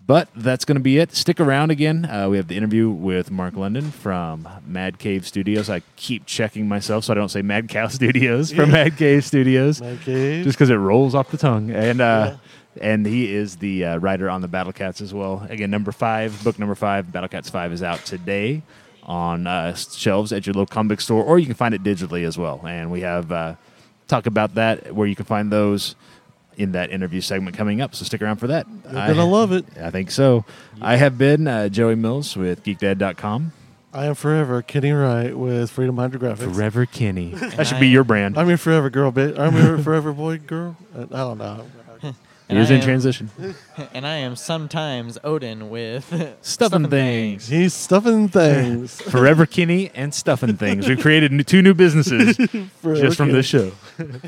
But that's going to be it. Stick around again. Uh, we have the interview with Mark London from Mad Cave Studios. I keep checking myself so I don't say Mad Cow Studios from Yeah. Mad Cave Studios okay. just because it rolls off the tongue. And uh, and he is the uh, writer on the Battle Cats as well. Again, number five, book number five, Battle Cats five is out today on uh, shelves at your local comic store, or you can find it digitally as well. And we have uh, talk about that where you can find those in that interview segment coming up. So stick around for that. You're gonna love it. I think so. I have been uh, Joey Mills with GeekDad.com. I am forever Kenny Wright with Freedom Hydrographics. Forever Kenny. That should be your brand. I'm your forever girl, bitch. I'm your forever boy, girl. I I don't know. He And I in am- transition. And I am sometimes Odin with Stuffing things. He's stuffing things. Forever Kenny and Stuffing Things. We've created new- two new businesses just from this show.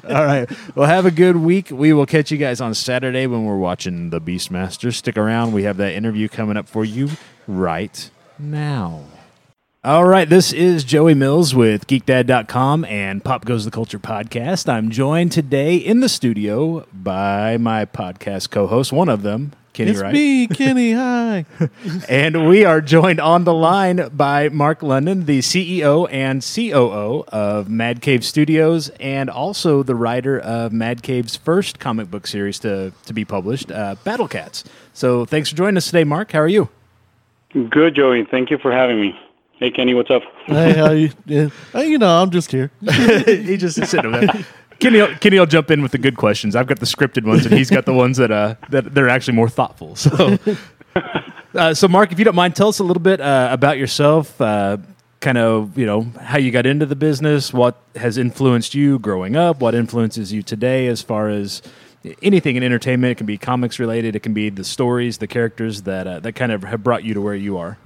All right. Well, have a good week. We will catch you guys on Saturday when we're watching The Beastmaster. Stick around. We have that interview coming up for you right now. All right, this is Joey Mills with GeekDad.com and Pop Goes the Culture podcast. I'm joined today in the studio by my podcast co-host, one of them, Kenny it's Wright. me, Kenny. Hi. And we are joined on the line by Mark London, the CEO and COO of Mad Cave Studios, and also the writer of Mad Cave's first comic book series to, to be published, uh, Battle Cats. So thanks for joining us today, Mark. How are you? Good, Joey. Thank you for having me. Hey, Kenny, what's up? hey, how you? Yeah. Hey, you know, I'm just here. he just is sitting over there. Kenny, will- Kenny will jump in with the good questions. I've got the scripted ones, and he's got the ones that uh, that they're actually more thoughtful. So, uh, so Mark, if you don't mind, tell us a little bit uh, about yourself. Uh, kind of, you know, how you got into the business, what has influenced you growing up, what influences you today, as far as anything in entertainment. It can be comics related. It can be the stories, the characters that uh, that kind of have brought you to where you are.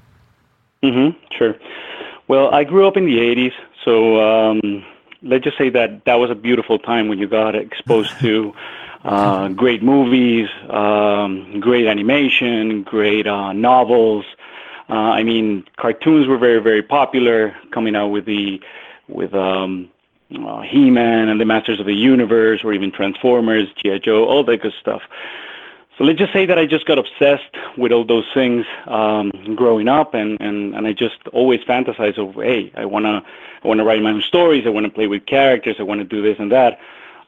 Mm-hmm. Sure. Well, I grew up in the '80s, so um, let's just say that that was a beautiful time when you got exposed to uh, great movies, um, great animation, great uh, novels. Uh, I mean, cartoons were very, very popular, coming out with the with um, uh, He-Man and the Masters of the Universe, or even Transformers, G.I. Joe, all that good stuff. So let's just say that I just got obsessed with all those things um, growing up, and, and, and I just always fantasize of, hey, I wanna I wanna write my own stories, I wanna play with characters, I wanna do this and that.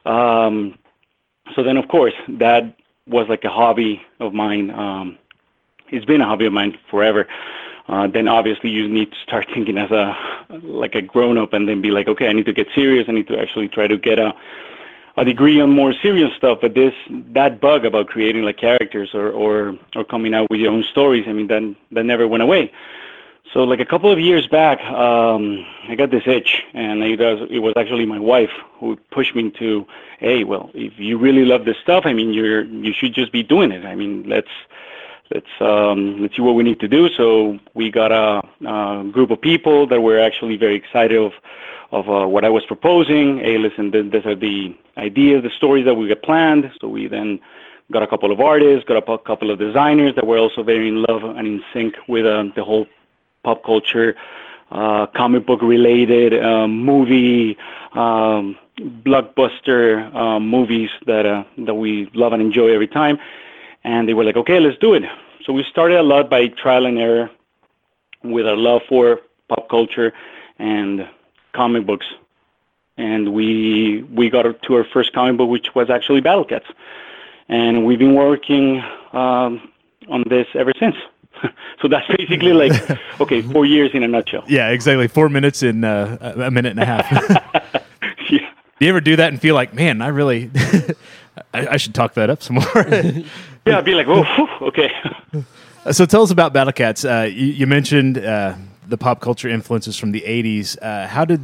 Um, so then, of course, that was like a hobby of mine. Um, it's been a hobby of mine forever. Uh, then obviously you need to start thinking as a like a grown up, and then be like, okay, I need to get serious. I need to actually try to get a a degree on more serious stuff. But this that bug about creating like characters or or or coming out with your own stories, I mean, that that never went away. So like a couple of years back, um, I got this itch, and it was, it was actually my wife who pushed me to, hey, well, if you really love this stuff, I mean, you're you should just be doing it. I mean, let's let's um, let's see what we need to do. So we got a, a group of people that were actually very excited of of uh, what I was proposing. Hey, listen, th- these are the ideas, the stories that we got planned. So we then got a couple of artists, got a couple of designers that were also very in love and in sync with uh, the whole pop culture, uh, comic book related um, movie, um, blockbuster um, movies that uh, that we love and enjoy every time. And they were like, okay, let's do it. So we started a lot by trial and error with our love for pop culture and comic books. And we we got to our first comic book, which was actually Battle Cats. And we've been working um, on this ever since. so that's basically like, okay, four years in a nutshell. Yeah, exactly. Four minutes in uh, a minute and a half. yeah. Do you ever do that and feel like, man, I really, I, I should talk that up some more? Yeah, I'd be like, oh, whew, okay. so tell us about Battle Cats. Uh, you, you mentioned uh, the pop culture influences from the '80s. Uh, how did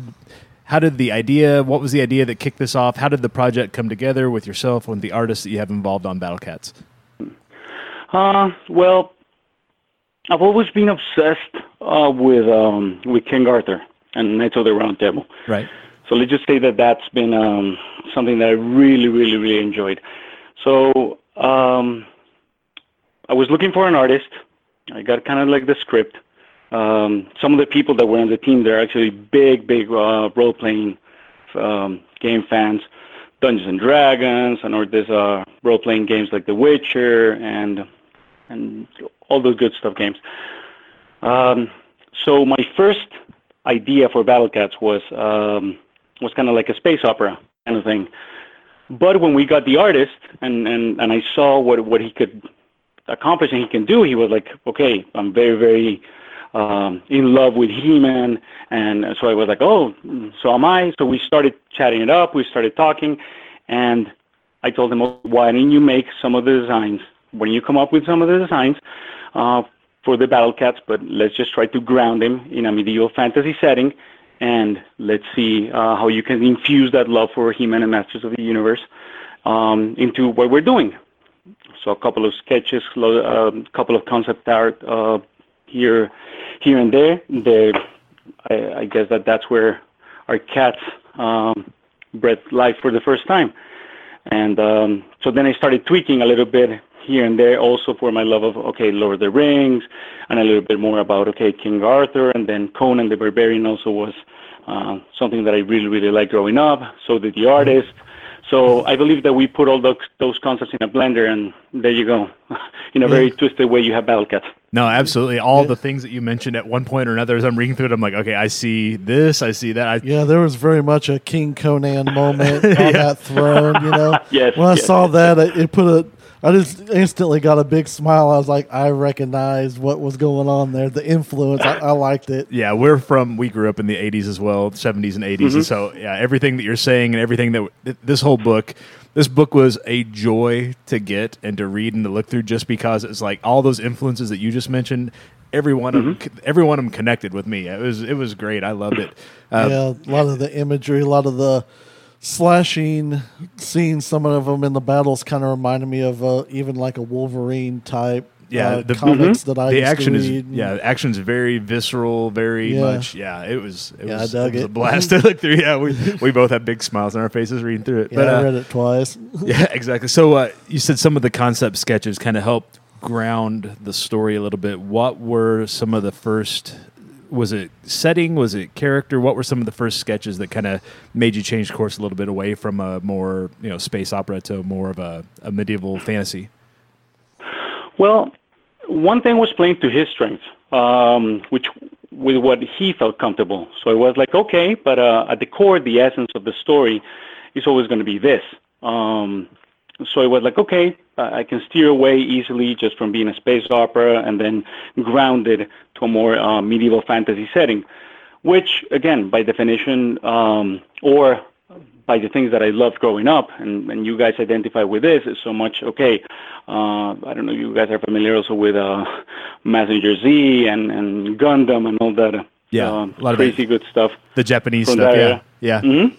how did the idea? What was the idea that kicked this off? How did the project come together with yourself and the artists that you have involved on Battle Cats? Uh, well, I've always been obsessed uh, with um, with King Arthur and Knights of the Round Table. Right. So let's just say that that's been um, something that I really, really, really enjoyed. So um, I was looking for an artist. I got kind of like the script. Um, some of the people that were on the team, they're actually big, big uh, role-playing um, game fans. Dungeons and Dragons, and or there's uh, role-playing games like The Witcher and and all those good stuff games. Um, so my first idea for Battle Cats was um, was kind of like a space opera kind of thing. But when we got the artist and, and, and I saw what, what he could accomplish and he can do, he was like, okay, I'm very, very um, in love with He-Man. And so I was like, oh, so am I. So we started chatting it up. We started talking. And I told him, oh, why don't you make some of the designs? When you come up with some of the designs uh, for the Battle Cats, but let's just try to ground them in a medieval fantasy setting and let's see uh, how you can infuse that love for He-Man and Masters of the Universe um, into what we're doing. So a couple of sketches, a um, couple of concept art uh, here, here and there. There, I, I, guess that that's where our cats um, bred life for the first time. And um, so then I started tweaking a little bit here and there also for my love of okay Lord of the Rings and a little bit more about okay King Arthur and then Conan the Barbarian also was uh, something that I really really liked growing up. So did the artist. So I believe that we put all those those concepts in a blender and there you go. in a very yeah. twisted way, you have Battle Cats. No, absolutely. All yeah. the things that you mentioned at one point or another, as I'm reading through it, I'm like, okay, I see this, I see that. I, yeah, there was very much a King Conan moment on yeah. that throne. You know, yes. When I yes, saw yes, that, it, it put a I just instantly got a big smile. I was like, I recognized what was going on there. The influence, I, I liked it. Yeah, we're from. We grew up in the '80s as well, '70s and '80s, mm-hmm. and so yeah, everything that you're saying and everything that this whole book, this book was a joy to get and to read and to look through, just because it's like all those influences that you just mentioned. Every one mm-hmm. of them, every one of them connected with me. It was it was great. I loved it. Uh, yeah, a lot of the imagery, a lot of the slashing scenes, some of them in the battles kind of reminded me of uh, even like a Wolverine type. Yeah, uh, the comics mm-hmm. that I the action is yeah, the action's very visceral, very yeah. much yeah. It was it yeah, was, it was a blast to look through. Yeah, we we both had big smiles on our faces reading through it. Yeah, but, uh, I read it twice. yeah, exactly. So uh, you said some of the concept sketches kind of helped ground the story a little bit. What were some of the first was it setting? Was it character? What were some of the first sketches that kind of made you change course a little bit away from a more you know space opera to more of a, a medieval fantasy? Well, one thing was playing to his strengths, um, which with what he felt comfortable. So it was like okay, but uh, at the core, the essence of the story is always going to be this. Um, so it was like, okay, I can steer away easily just from being a space opera and then grounded to a more uh, medieval fantasy setting, which, again, by definition, um, or by the things that I loved growing up, and, and you guys identify with this, is so much, okay, uh, I don't know, you guys are familiar also with uh, Mazinger Z and, and Gundam and all that. Yeah, uh, a lot crazy of good stuff. The Japanese stuff, yeah. Yeah. Mm-hmm.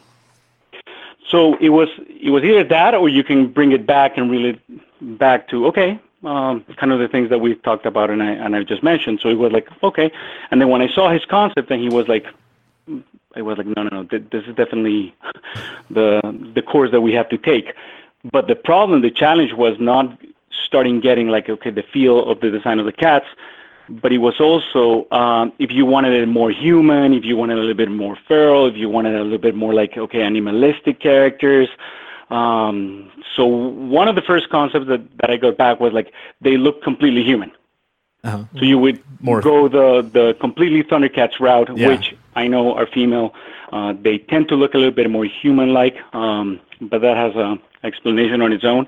So it was it was either that or you can bring it back and reel it back to okay, um, kind of the things that we talked about and I and I just mentioned. So it was like okay, and then when I saw his concept and he was like, I was like no no no this is definitely the the course that we have to take. But the problem, the challenge was not starting getting like okay the feel of the design of the cats but it was also um, if you wanted it more human, if you wanted a little bit more feral, if you wanted a little bit more like okay animalistic characters. Um, so one of the first concepts that, that I got back was like they look completely human. Uh-huh. So you would more go the the completely Thundercats route, yeah. which I know are female. Uh, they tend to look a little bit more human-like, um, but that has an explanation on its own.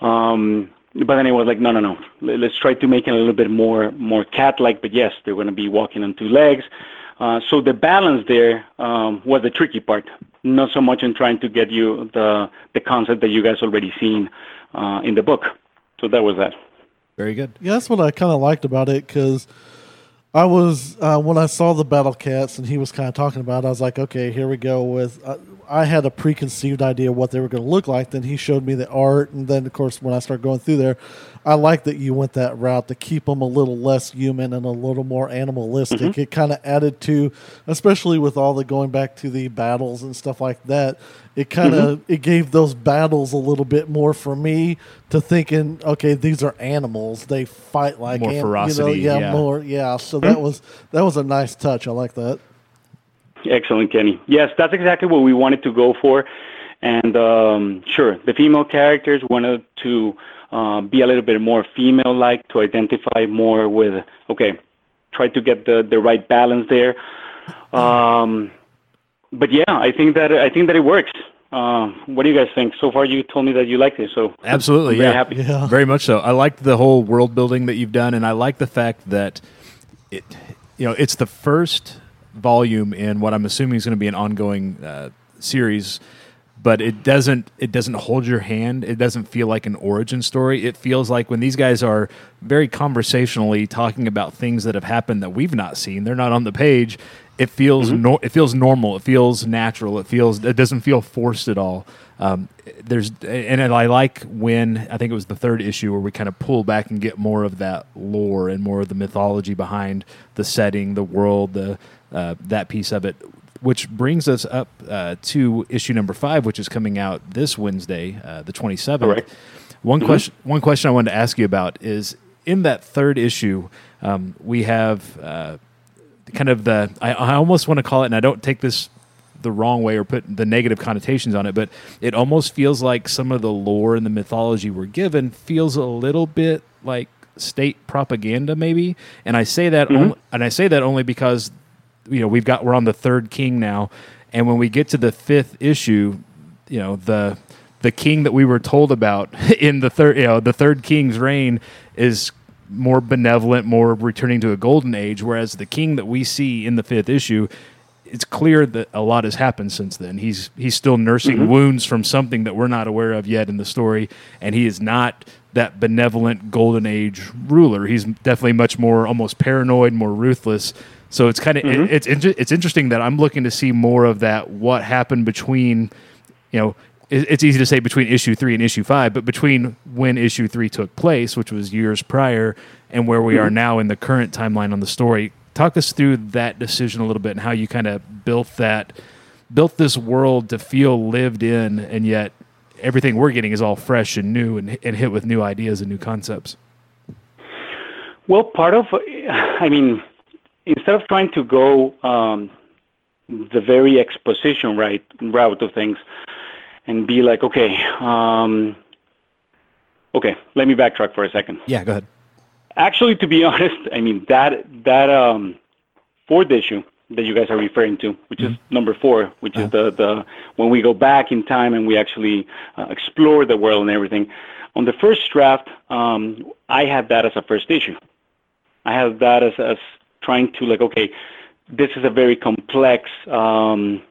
Um, but then it was like, no, no, no. Let's try to make it a little bit more more cat-like. But yes, they're going to be walking on two legs. Uh, so the balance there um, was the tricky part. Not so much in trying to get you the the concept that you guys already seen uh, in the book. So that was that. Very good. Yeah, that's what I kind of liked about it because I was uh, when I saw the Battle Cats and he was kind of talking about. it, I was like, okay, here we go with. I had a preconceived idea of what they were going to look like. Then he showed me the art, and then of course when I started going through there, I like that you went that route to keep them a little less human and a little more animalistic. Mm-hmm. It kind of added to, especially with all the going back to the battles and stuff like that. It kind of mm-hmm. it gave those battles a little bit more for me to thinking, okay, these are animals. They fight like more ferocity. You know, yeah, yeah, more. Yeah, so that was that was a nice touch. I like that. Excellent, Kenny. Yes, that's exactly what we wanted to go for. And um, sure, the female characters wanted to uh, be a little bit more female-like to identify more with. Okay, try to get the the right balance there. Um, but yeah, I think that I think that it works. Uh, what do you guys think? So far, you told me that you liked it, so Absolutely, I'm very yeah. happy. Yeah. Very much so. I liked the whole world building that you've done, and I like the fact that it, you know, it's the first volume in what I'm assuming is going to be an ongoing uh, series. But it doesn't. It doesn't hold your hand. It doesn't feel like an origin story. It feels like when these guys are very conversationally talking about things that have happened that we've not seen. They're not on the page. It feels nor- it feels normal. It feels natural. It feels it doesn't feel forced at all. Um, there's and I like when I think it was the third issue where we kind of pull back and get more of that lore and more of the mythology behind the setting, the world, the uh, that piece of it. Which brings us up uh, to issue number five, which is coming out this Wednesday, uh, the twenty seventh. Correct. One question. One question I wanted to ask you about is in that third issue, um, we have uh, kind of the. I, I almost want to call it, and I don't take this the wrong way or put the negative connotations on it, but it almost feels like some of the lore and the mythology we're given feels a little bit like state propaganda, maybe. And I say that, Mm-hmm. only, and I say that only because you know we've got we're on the third king now, and when we get to the fifth issue, you know the the king that we were told about in the third you know the third king's reign is more benevolent, more returning to a golden age, whereas the king that we see in the fifth issue. It's clear that a lot has happened since then. He's he's still nursing mm-hmm. wounds from something that we're not aware of yet in the story, and he is not that benevolent golden age ruler. He's definitely much more almost paranoid, more ruthless. So it's kind of it, mm-hmm. it's it's interesting that I'm looking to see more of that. What happened between, you know, it, it's easy to say between issue three and issue five, but between when issue three took place, which was years prior, and where we are mm-hmm. now in the current timeline on the story. Talk us through that decision a little bit and how you kind of built that, built this world to feel lived in, and yet everything we're getting is all fresh and new and, and hit with new ideas and new concepts. Well, part of, I mean, instead of trying to go um, the very exposition right route of things, and be like, okay, um, okay, let me backtrack for a second. Yeah, go ahead. Actually, to be honest, I mean that that um, fourth issue that you guys are referring to, which is number four, which is the the when we go back in time and we actually uh, explore the world and everything. On the first draft, um, I had that as a first issue. I have that as as trying to like, okay, this is a very complex um,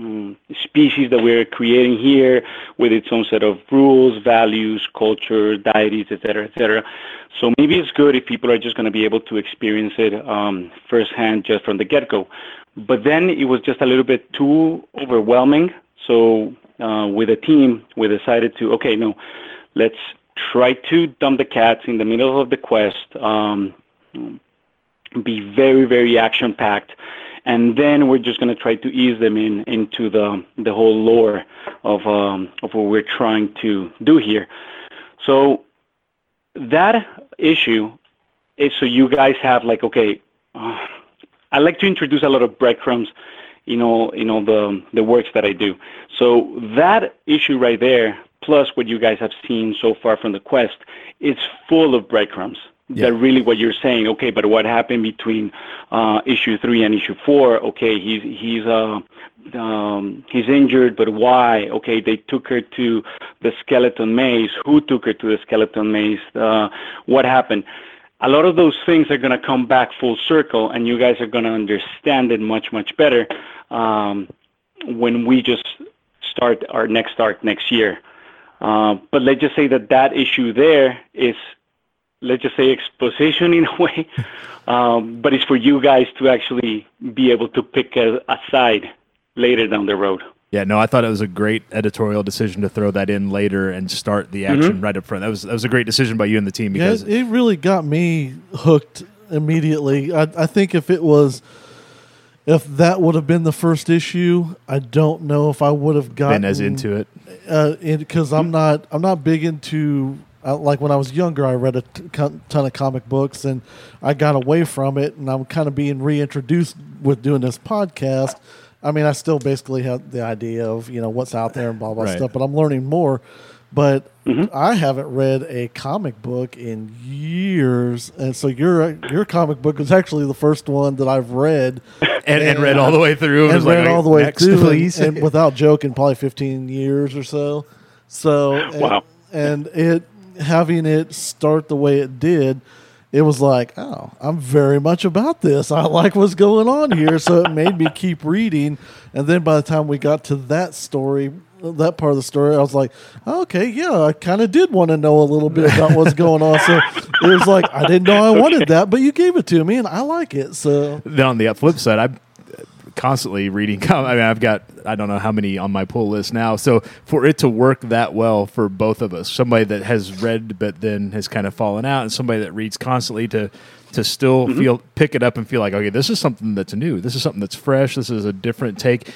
mm, species that we're creating here with its own set of rules, values, culture, deities, etc., etc. So maybe it's good if people are just going to be able to experience it um, firsthand just from the get-go. But then it was just a little bit too overwhelming. So uh, with a team, we decided to okay, no, let's try to dump the cats in the middle of the quest. Um, be very very action packed and then we're just going to try to ease them in into the the whole lore of um, of what we're trying to do here. So that issue is so you guys have like okay uh, I like to introduce a lot of breadcrumbs you know you know the the works that I do. So that issue right there plus what you guys have seen so far from the quest is full of breadcrumbs Yeah. that really what you're saying. Okay, but what happened between uh, issue three and issue four? Okay, he's he's uh, um, he's injured, but why? Okay, they took her to the skeleton maze. Who took her to the skeleton maze? Uh, what happened? A lot of those things are going to come back full circle, and you guys are going to understand it much much better um, when we just start our next arc next year. Uh, but let's just say that that issue there is let's just say exposition in a way, um, but it's for you guys to actually be able to pick a, a side later down the road. Yeah, no, I thought it was a great editorial decision to throw that in later and start the mm-hmm. action right up front. That was that was a great decision by you and the team Yeah, because it, it really got me hooked immediately. I, I think if it was, if that would have been the first issue, I don't know if I would have gotten been as into it. Uh, because I'm mm-hmm. not I'm not big into uh, like when I was younger I read a t- ton of comic books and I got away from it and I'm kind of being reintroduced with doing this podcast. I mean I still basically have the idea of you know what's out there and blah blah Right. stuff, but I'm learning more. but Mhm. I haven't read a comic book in years, and so your your comic book was actually the first one that I've read and, and read all the way through. and was read like, all the way next, through, and- please. and, without joking, probably fifteen years or so. So and, Wow. and it having it start the way it did. It was like, oh, I'm very much about this. I like what's going on here. So it made me keep reading. And then by the time we got to that story, that part of the story, I was like, okay, yeah, I kind of did want to know a little bit about what's going on. So it was like, I didn't know I wanted that, but you gave it to me and I like it. So then on the flip side, I'm constantly reading. Com- I mean, I've got I don't know how many on my pull list now. So for it to work that well for both of us, somebody that has read but then has kind of fallen out, and somebody that reads constantly to to still mm-hmm. feel pick it up and feel like okay, this is something that's new. This is something that's fresh. This is a different take.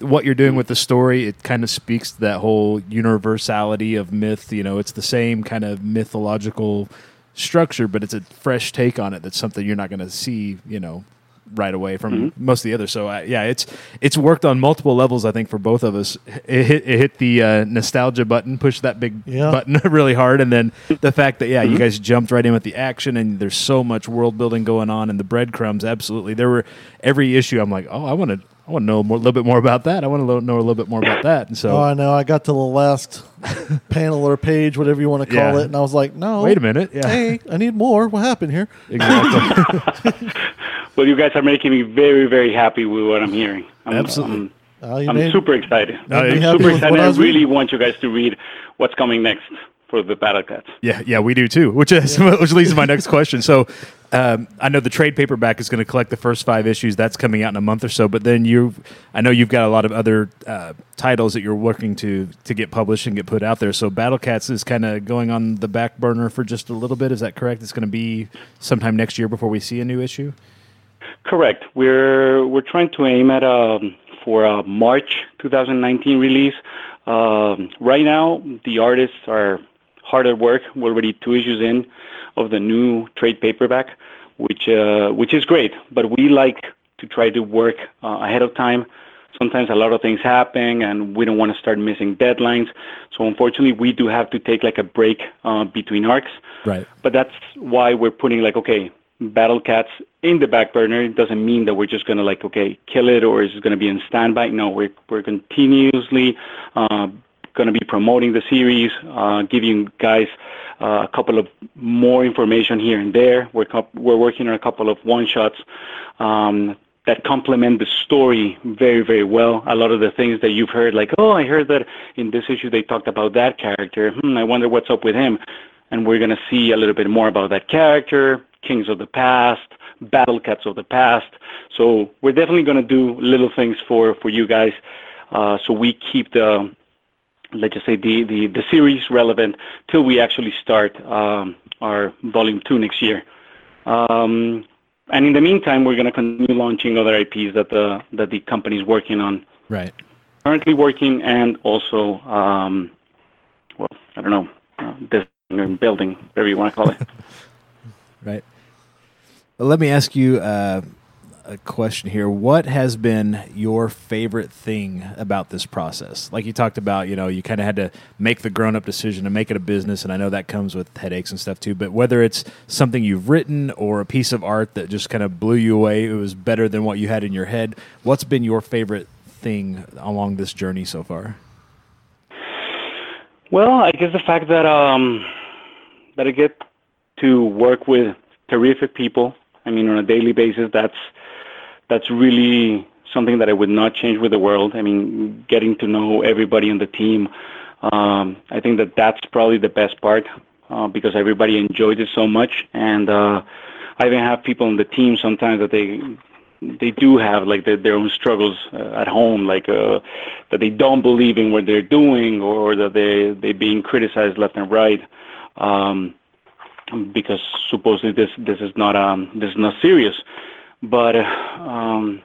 What you're doing with the story, it kind of speaks to that whole universality of myth. You know, it's the same kind of mythological structure, but it's a fresh take on it. That's something you're not going to see. You know, right away from most of the others. So uh, yeah, it's it's worked on multiple levels. I think for both of us, it hit, it hit the uh, nostalgia button, pushed that big Yeah. button really hard, and then the fact that yeah, you guys jumped right in with the action, and there's so much world building going on, and the breadcrumbs. Absolutely, there were every issue. I'm like, oh, I want to. I want to know a little bit more about that. I want to know a little bit more about that. And so, Oh, I know. I got to the last panel or page, whatever you want to call Yeah. it, and I was like, "No, wait a minute. Yeah, Hey, I need more. What happened here?" exactly. Well, you guys are making me very, very happy with what I'm hearing. I'm, Absolutely. I'm, Uh, I'm made- super excited. No, made me I'm happy super excited. I I really reading. want you guys to read what's coming next for the Battle Cats. Yeah, yeah, we do too. Which is which leads to my next question. So, um, I know the trade paperback is going to collect the first five issues. That's coming out in a month or so. But then you, I know you've got a lot of other uh, titles that you're working to to get published and get put out there. So, Battle Cats is kind of going on the back burner for just a little bit. Is that correct? It's going to be sometime next year before we see a new issue. Correct. We're we're trying to aim at um, for a March 2019 release. Um, right now, the artists are hard at work. We're already two issues in of the new trade paperback, which uh, which is great. But we like to try to work uh, ahead of time. Sometimes a lot of things happen, and we don't want to start missing deadlines. So unfortunately, we do have to take like a break uh, between arcs Right. but that's why we're putting like okay battle cats in the back burner it doesn't mean that we're just going to like okay kill it or is it going to be in standby no we're, we're continuously uh, going to be promoting the series uh, giving guys uh, a couple of more information here and there we're, co- we're working on a couple of one shots um, that complement the story very, very well. A lot of the things that you've heard, like, oh, I heard that in this issue they talked about that character. Hmm, I wonder what's up with him. And we're going to see a little bit more about that character, Kings of the Past, Battle Cats of the Past. So we're definitely going to do little things for, for you guys. Uh, so we keep the, let's just say, the, the, the series relevant till we actually start um, our volume two next year. Um, and in the meantime, we're going to continue launching other IPs that the that the company is working on, Right. currently working, and also, um, well, I don't know, uh, building, whatever you want to call it. Right. Let me ask you uh, a question here. What has been your favorite thing about this process? Like you talked about, you know, you kind of had to make the grown up decision to make it a business, and I know that comes with headaches and stuff too. But whether it's something you've written or a piece of art that just kind of blew you away, it was better than what you had in your head. What's been your favorite thing along this journey so far? Well, I guess the fact that um, that I get to work with terrific people. I mean, on a daily basis, that's that's really something that I would not change with the world. I mean, getting to know everybody on the team. Um, I think that that's probably the best part uh, because everybody enjoys it so much, and uh, I even have people on the team sometimes that they they do have like their, own struggles uh, at home, like that they don't believe in what they're doing, or that they they're being criticized left and right, um, because supposedly this this is not um this is not serious, but um,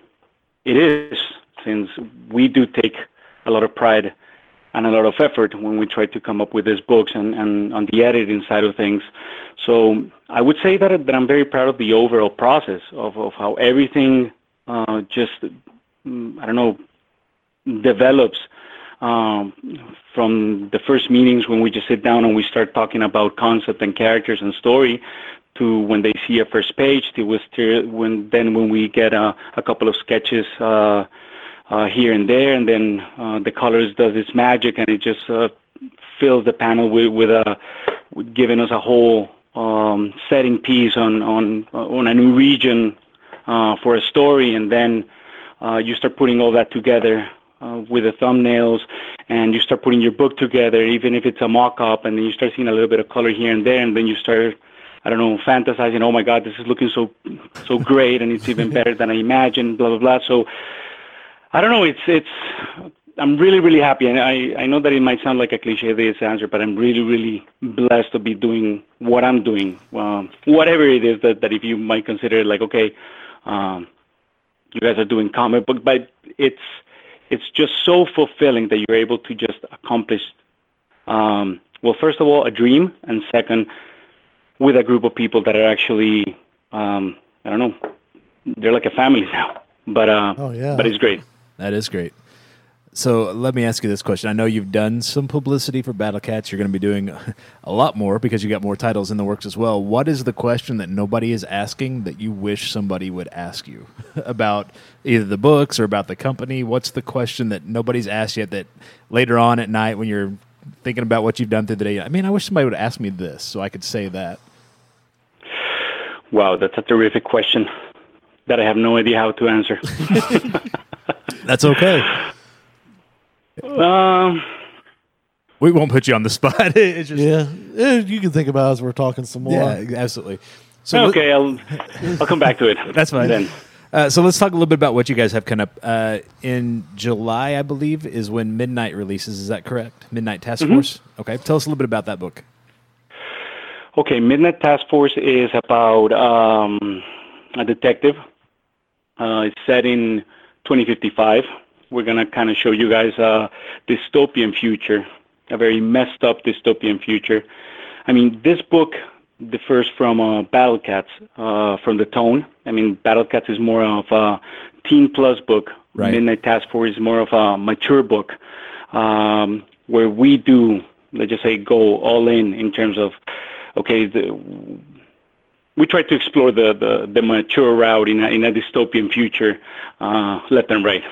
it is since we do take a lot of pride and a lot of effort when we try to come up with these books and, and on the editing side of things. So I would say that, that I'm very proud of the overall process of, of how everything uh, just, mm, I don't know, develops um, from the first meetings when we just sit down and we start talking about concept and characters and story to when they see a first page to when then when we get a, a couple of sketches uh, uh, here and there and then uh, the colors does its magic and it just uh, fills the panel with, with a with giving us a whole um, setting piece on on on a new region uh, for a story and then uh, you start putting all that together with the thumbnails and you start putting your book together, even if it's a mock-up, and then you start seeing a little bit of color here and there, and then you start, I don't know, fantasizing. Oh my God, this is looking so so great, and it's even better than I imagined. Blah blah blah. So I don't know. It's it's. I'm really really happy, and I I know that it might sound like a cliche this answer, but I'm really really blessed to be doing what I'm doing, um, whatever it is that that if you might consider it like okay. Um, you guys are doing comic book, but it's it's just so fulfilling that you're able to just accomplish, um, well, first of all, a dream, and second, with a group of people that are actually, um, I don't know, they're like a family now. But uh, Oh, yeah. but it's great. That is great. So let me ask you this question. I know you've done some publicity for Battle Cats. You're going to be doing a lot more because you got more titles in the works as well. What is the question that nobody is asking that you wish somebody would ask you about either the books or about the company? What's the question that nobody's asked yet that later on at night when you're thinking about what you've done through the day, I mean, I wish somebody would ask me this so I could say that. Wow, that's a terrific question that I have no idea how to answer. That's okay. Um, We won't put you on the spot. it's just, Yeah, Eh, you can think about it as we're talking some more. yeah, absolutely. So okay, I'll I'll come back to it. That's fine. Then. Uh, so let's talk a little bit about what you guys have coming up. Uh, in July, I believe, is when Midnight releases. Is that correct? Midnight Task Force. Okay, tell us a little bit about that book. Okay, Midnight Task Force is about um, a detective. Uh, it's set in 2055. We're gonna kind of show you guys a dystopian future, a very messed up dystopian future. I mean, this book differs from uh, Battle Cats uh, from the tone. I mean, Battle Cats is more of a teen plus book. Right. Midnight Task Force is more of a mature book, um, where we do, let's just say, go all in in terms of, okay, the, we try to explore the, the, the mature route in a, in a dystopian future, uh, left and right.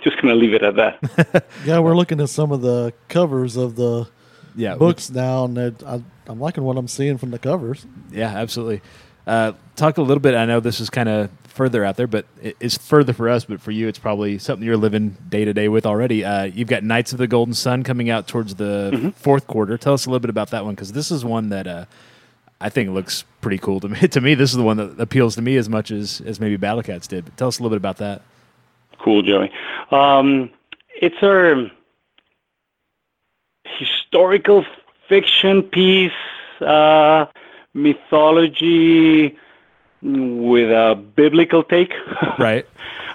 Just gonna leave it at that. Yeah, we're looking at some of the covers of the Yeah, books now, and I, I'm liking what I'm seeing from the covers. Yeah, absolutely. Uh, talk a little bit. I know this is kind of further out there, but it- it's further for us. But for you, it's probably something you're living day to day with already. Uh, you've got Knights of the Golden Sun coming out towards the fourth quarter. Tell us a little bit about that one because this is one that uh, I think looks pretty cool to me. to me, this is the one that appeals to me as much as as maybe Battle Cats did. But tell us a little bit about that. Cool, Joey. Um, it's a historical fiction piece, uh, mythology with a biblical take. Right.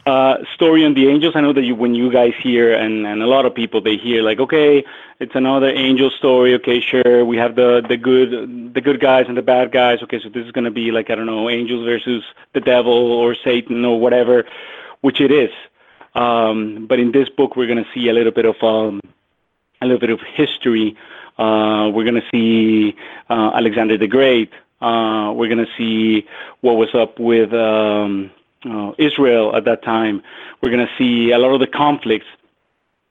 uh, story on the angels. I know that you, when you guys hear, and, and a lot of people, they hear like, okay, it's another angel story. Okay, sure, we have the the good the good guys and the bad guys. Okay, so this is gonna be like I don't know, angels versus the devil or Satan or whatever, which it is. Um, but in this book, we're gonna see a little bit of um, a little bit of history. Uh, we're gonna see uh, Alexander the Great. Uh, we're gonna see what was up with um, Israel at that time. We're gonna see a lot of the conflicts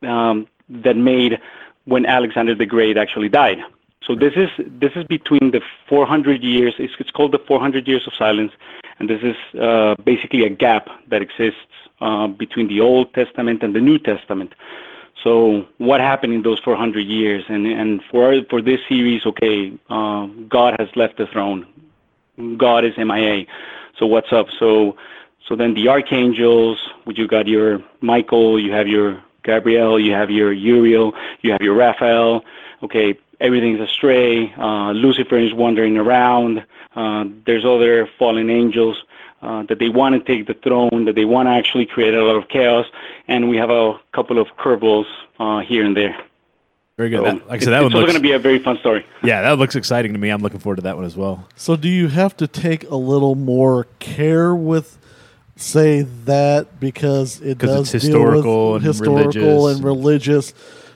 um, that made when Alexander the Great actually died. So this is this is between the 400 years. It's, it's called the 400 years of silence, and this is uh, basically a gap that exists uh, between the Old Testament and the New Testament. So what happened in those 400 years? And and for for this series, okay, uh, God has left the throne. God is MIA. So what's up? So so then the archangels, which you got your Michael, you have your Gabriel, you have your Uriel, you have your Raphael. Okay, everything's astray. Uh, Lucifer is wandering around. Uh, there's other fallen angels uh, that they want to take the throne, that they want to actually create a lot of chaos, and we have a couple of curveballs uh, here and there. Very good. So That- like I it's, said, that one it's also looks. going to be a very fun story. yeah, that looks exciting to me. I'm looking forward to that one as well. So, do you have to take a little more care with, say that because it does it's deal with historical and historical religious. and religious?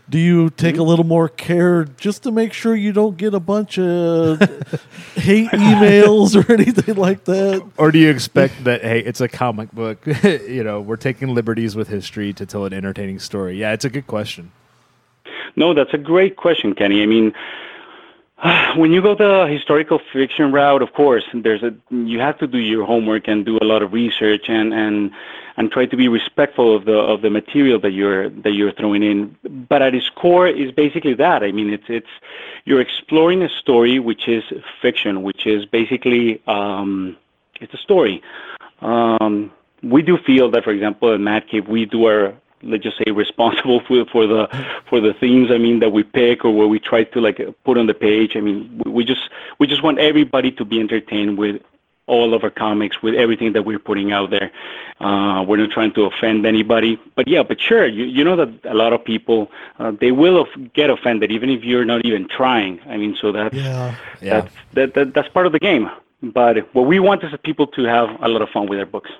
Do you take a little more care just to make sure you don't get a bunch of hate emails or anything like that? Or do you expect that hey, it's a comic book, you know, we're taking liberties with history to tell an entertaining story? Yeah, it's a good question. No, that's a great question, Kenny. I mean, when you go the historical fiction route, of course, there's a you have to do your homework and do a lot of research and and and try to be respectful of the of the material that you're that you're throwing in. But at its core is basically that. I mean, it's it's you're exploring a story which is fiction, which is basically um, it's a story. Um, we do feel that, for example, in Mad Cave, we do our let's just say responsible for for the for the themes I mean that we pick or what we try to like put on the page. I mean we, we just we just want everybody to be entertained with all of our comics with everything that we're putting out there. Uh, we're not trying to offend anybody, but yeah, but sure, you, you know that a lot of people uh, they will get offended even if you're not even trying. I mean, so that's Yeah. Yeah. that's that, that that's part of the game. But what we want is people to have a lot of fun with their books.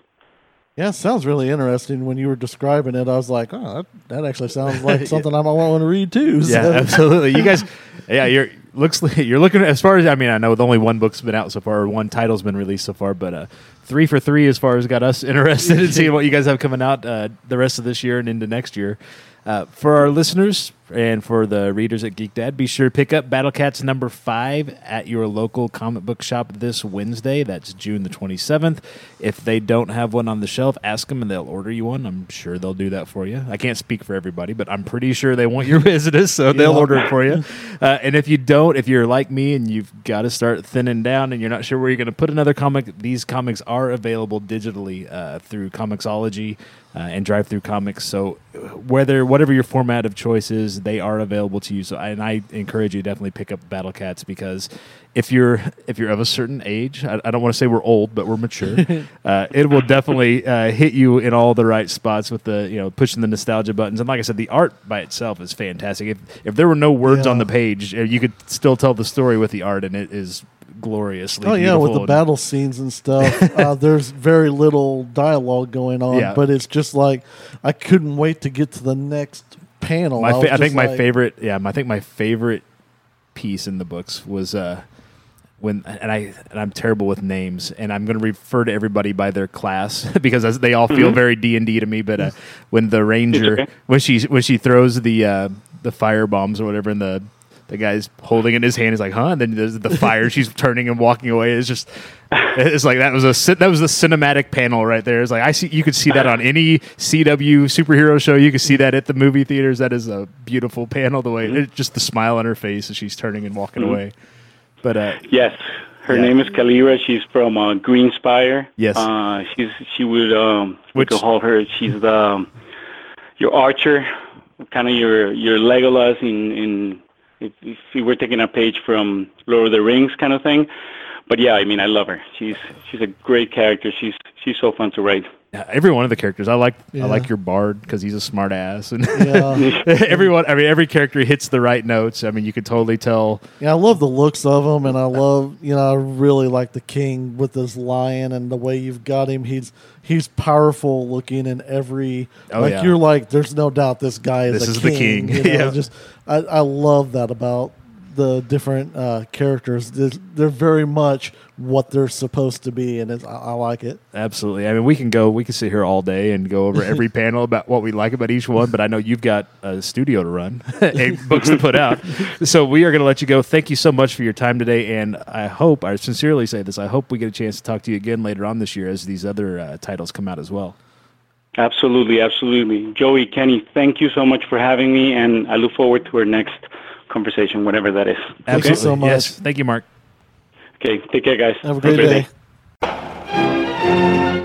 Yeah, it sounds really interesting. When you were describing it, I was like, oh, that, that actually sounds like something I might want to read too. Yeah, absolutely. You guys, yeah, you're looks like you're looking as far as I mean. I know only one book's been out so far, or one title's been released so far, but uh, three for three as far as got us interested in seeing what you guys have coming out uh, the rest of this year and into next year. Uh, for our listeners and for the readers at Geek Dad, be sure to pick up Battle Cats number five at your local comic book shop this Wednesday. That's June the 27th. If they don't have one on the shelf, ask them and they'll order you one. I'm sure they'll do that for you. I can't speak for everybody, but I'm pretty sure they want your business, so they'll order it for you. Uh, and if you don't, if you're like me and you've got to start thinning down and you're not sure where you're going to put another comic, these comics are available digitally uh, through Comixology uh, and DriveThru Comics. So whether whatever your format of choice is, they are available to you. So and I encourage you to definitely pick up Battle Cats because if you're if you're of a certain age, I, I don't want to say we're old, but we're mature. uh, it will definitely uh, hit you in all the right spots with the you know pushing the nostalgia buttons. And like I said, the art by itself is fantastic. If if there were no words Yeah. on the page, uh, you could still tell the story with the art, and it is gloriously. Oh yeah, with the battle scenes and stuff. uh, there's very little dialogue going on, Yeah. but it's just like I couldn't wait to get to the next panel. My was fa- I think just my favorite, yeah, I think my favorite piece in the books was uh, when, and I and I'm terrible with names, and I'm going to refer to everybody by their class because that's- they all feel very D and D to me. But uh, when the ranger, when she when she throws the uh, the fire bombs or whatever, in the the guy's holding it in his hand, he's like, "Huh?" And then there's the fire. she's turning and walking away. It's just, it's like that was a that was the cinematic panel right there. It's like I see you could see that on any CW superhero show. You could see that at the movie theaters. That is a beautiful panel. The way it, just the smile on her face as she's turning and walking away. But uh, Yes, her Yeah. name is Kalira. She's from uh, Greenspire. Yes. Uh, she's she would um, we Which- could call her. She's the um, your archer, kind of your your Legolas in in if, if you were taking a page from Lord of the Rings kind of thing. But yeah, I mean, I love her. She's she's a great character. She's she's so fun to write. Every one of the characters, I like. Yeah. I like your bard because he's a smart ass, and Yeah, everyone. I mean, every character hits the right notes. I mean, you could totally tell. yeah, I love the looks of him, and I love you know I really like the king with his lion and the way you've got him. He's he's powerful looking in every Oh, like yeah. you're like there's no doubt this guy is This is the king. king. you know, Yeah. just I, I love that about the different uh, characters. They're, they're very much what they're supposed to be, and it's, I, I like it. Absolutely. I mean, we can go. We can sit here all day and go over every panel about what we like about each one. But I know you've got a studio to run and books to put out. So we are going to let you go. Thank you so much for your time today, and I hope I sincerely say this. I hope we get a chance to talk to you again later on this year as these other uh, titles come out as well. Absolutely, absolutely. Joey, Kenny, thank you so much for having me, and I look forward to our next conversation, whatever that is. Thank you so much. Yes. Thank you, Mark. Okay, take care, guys. Have a great day. day.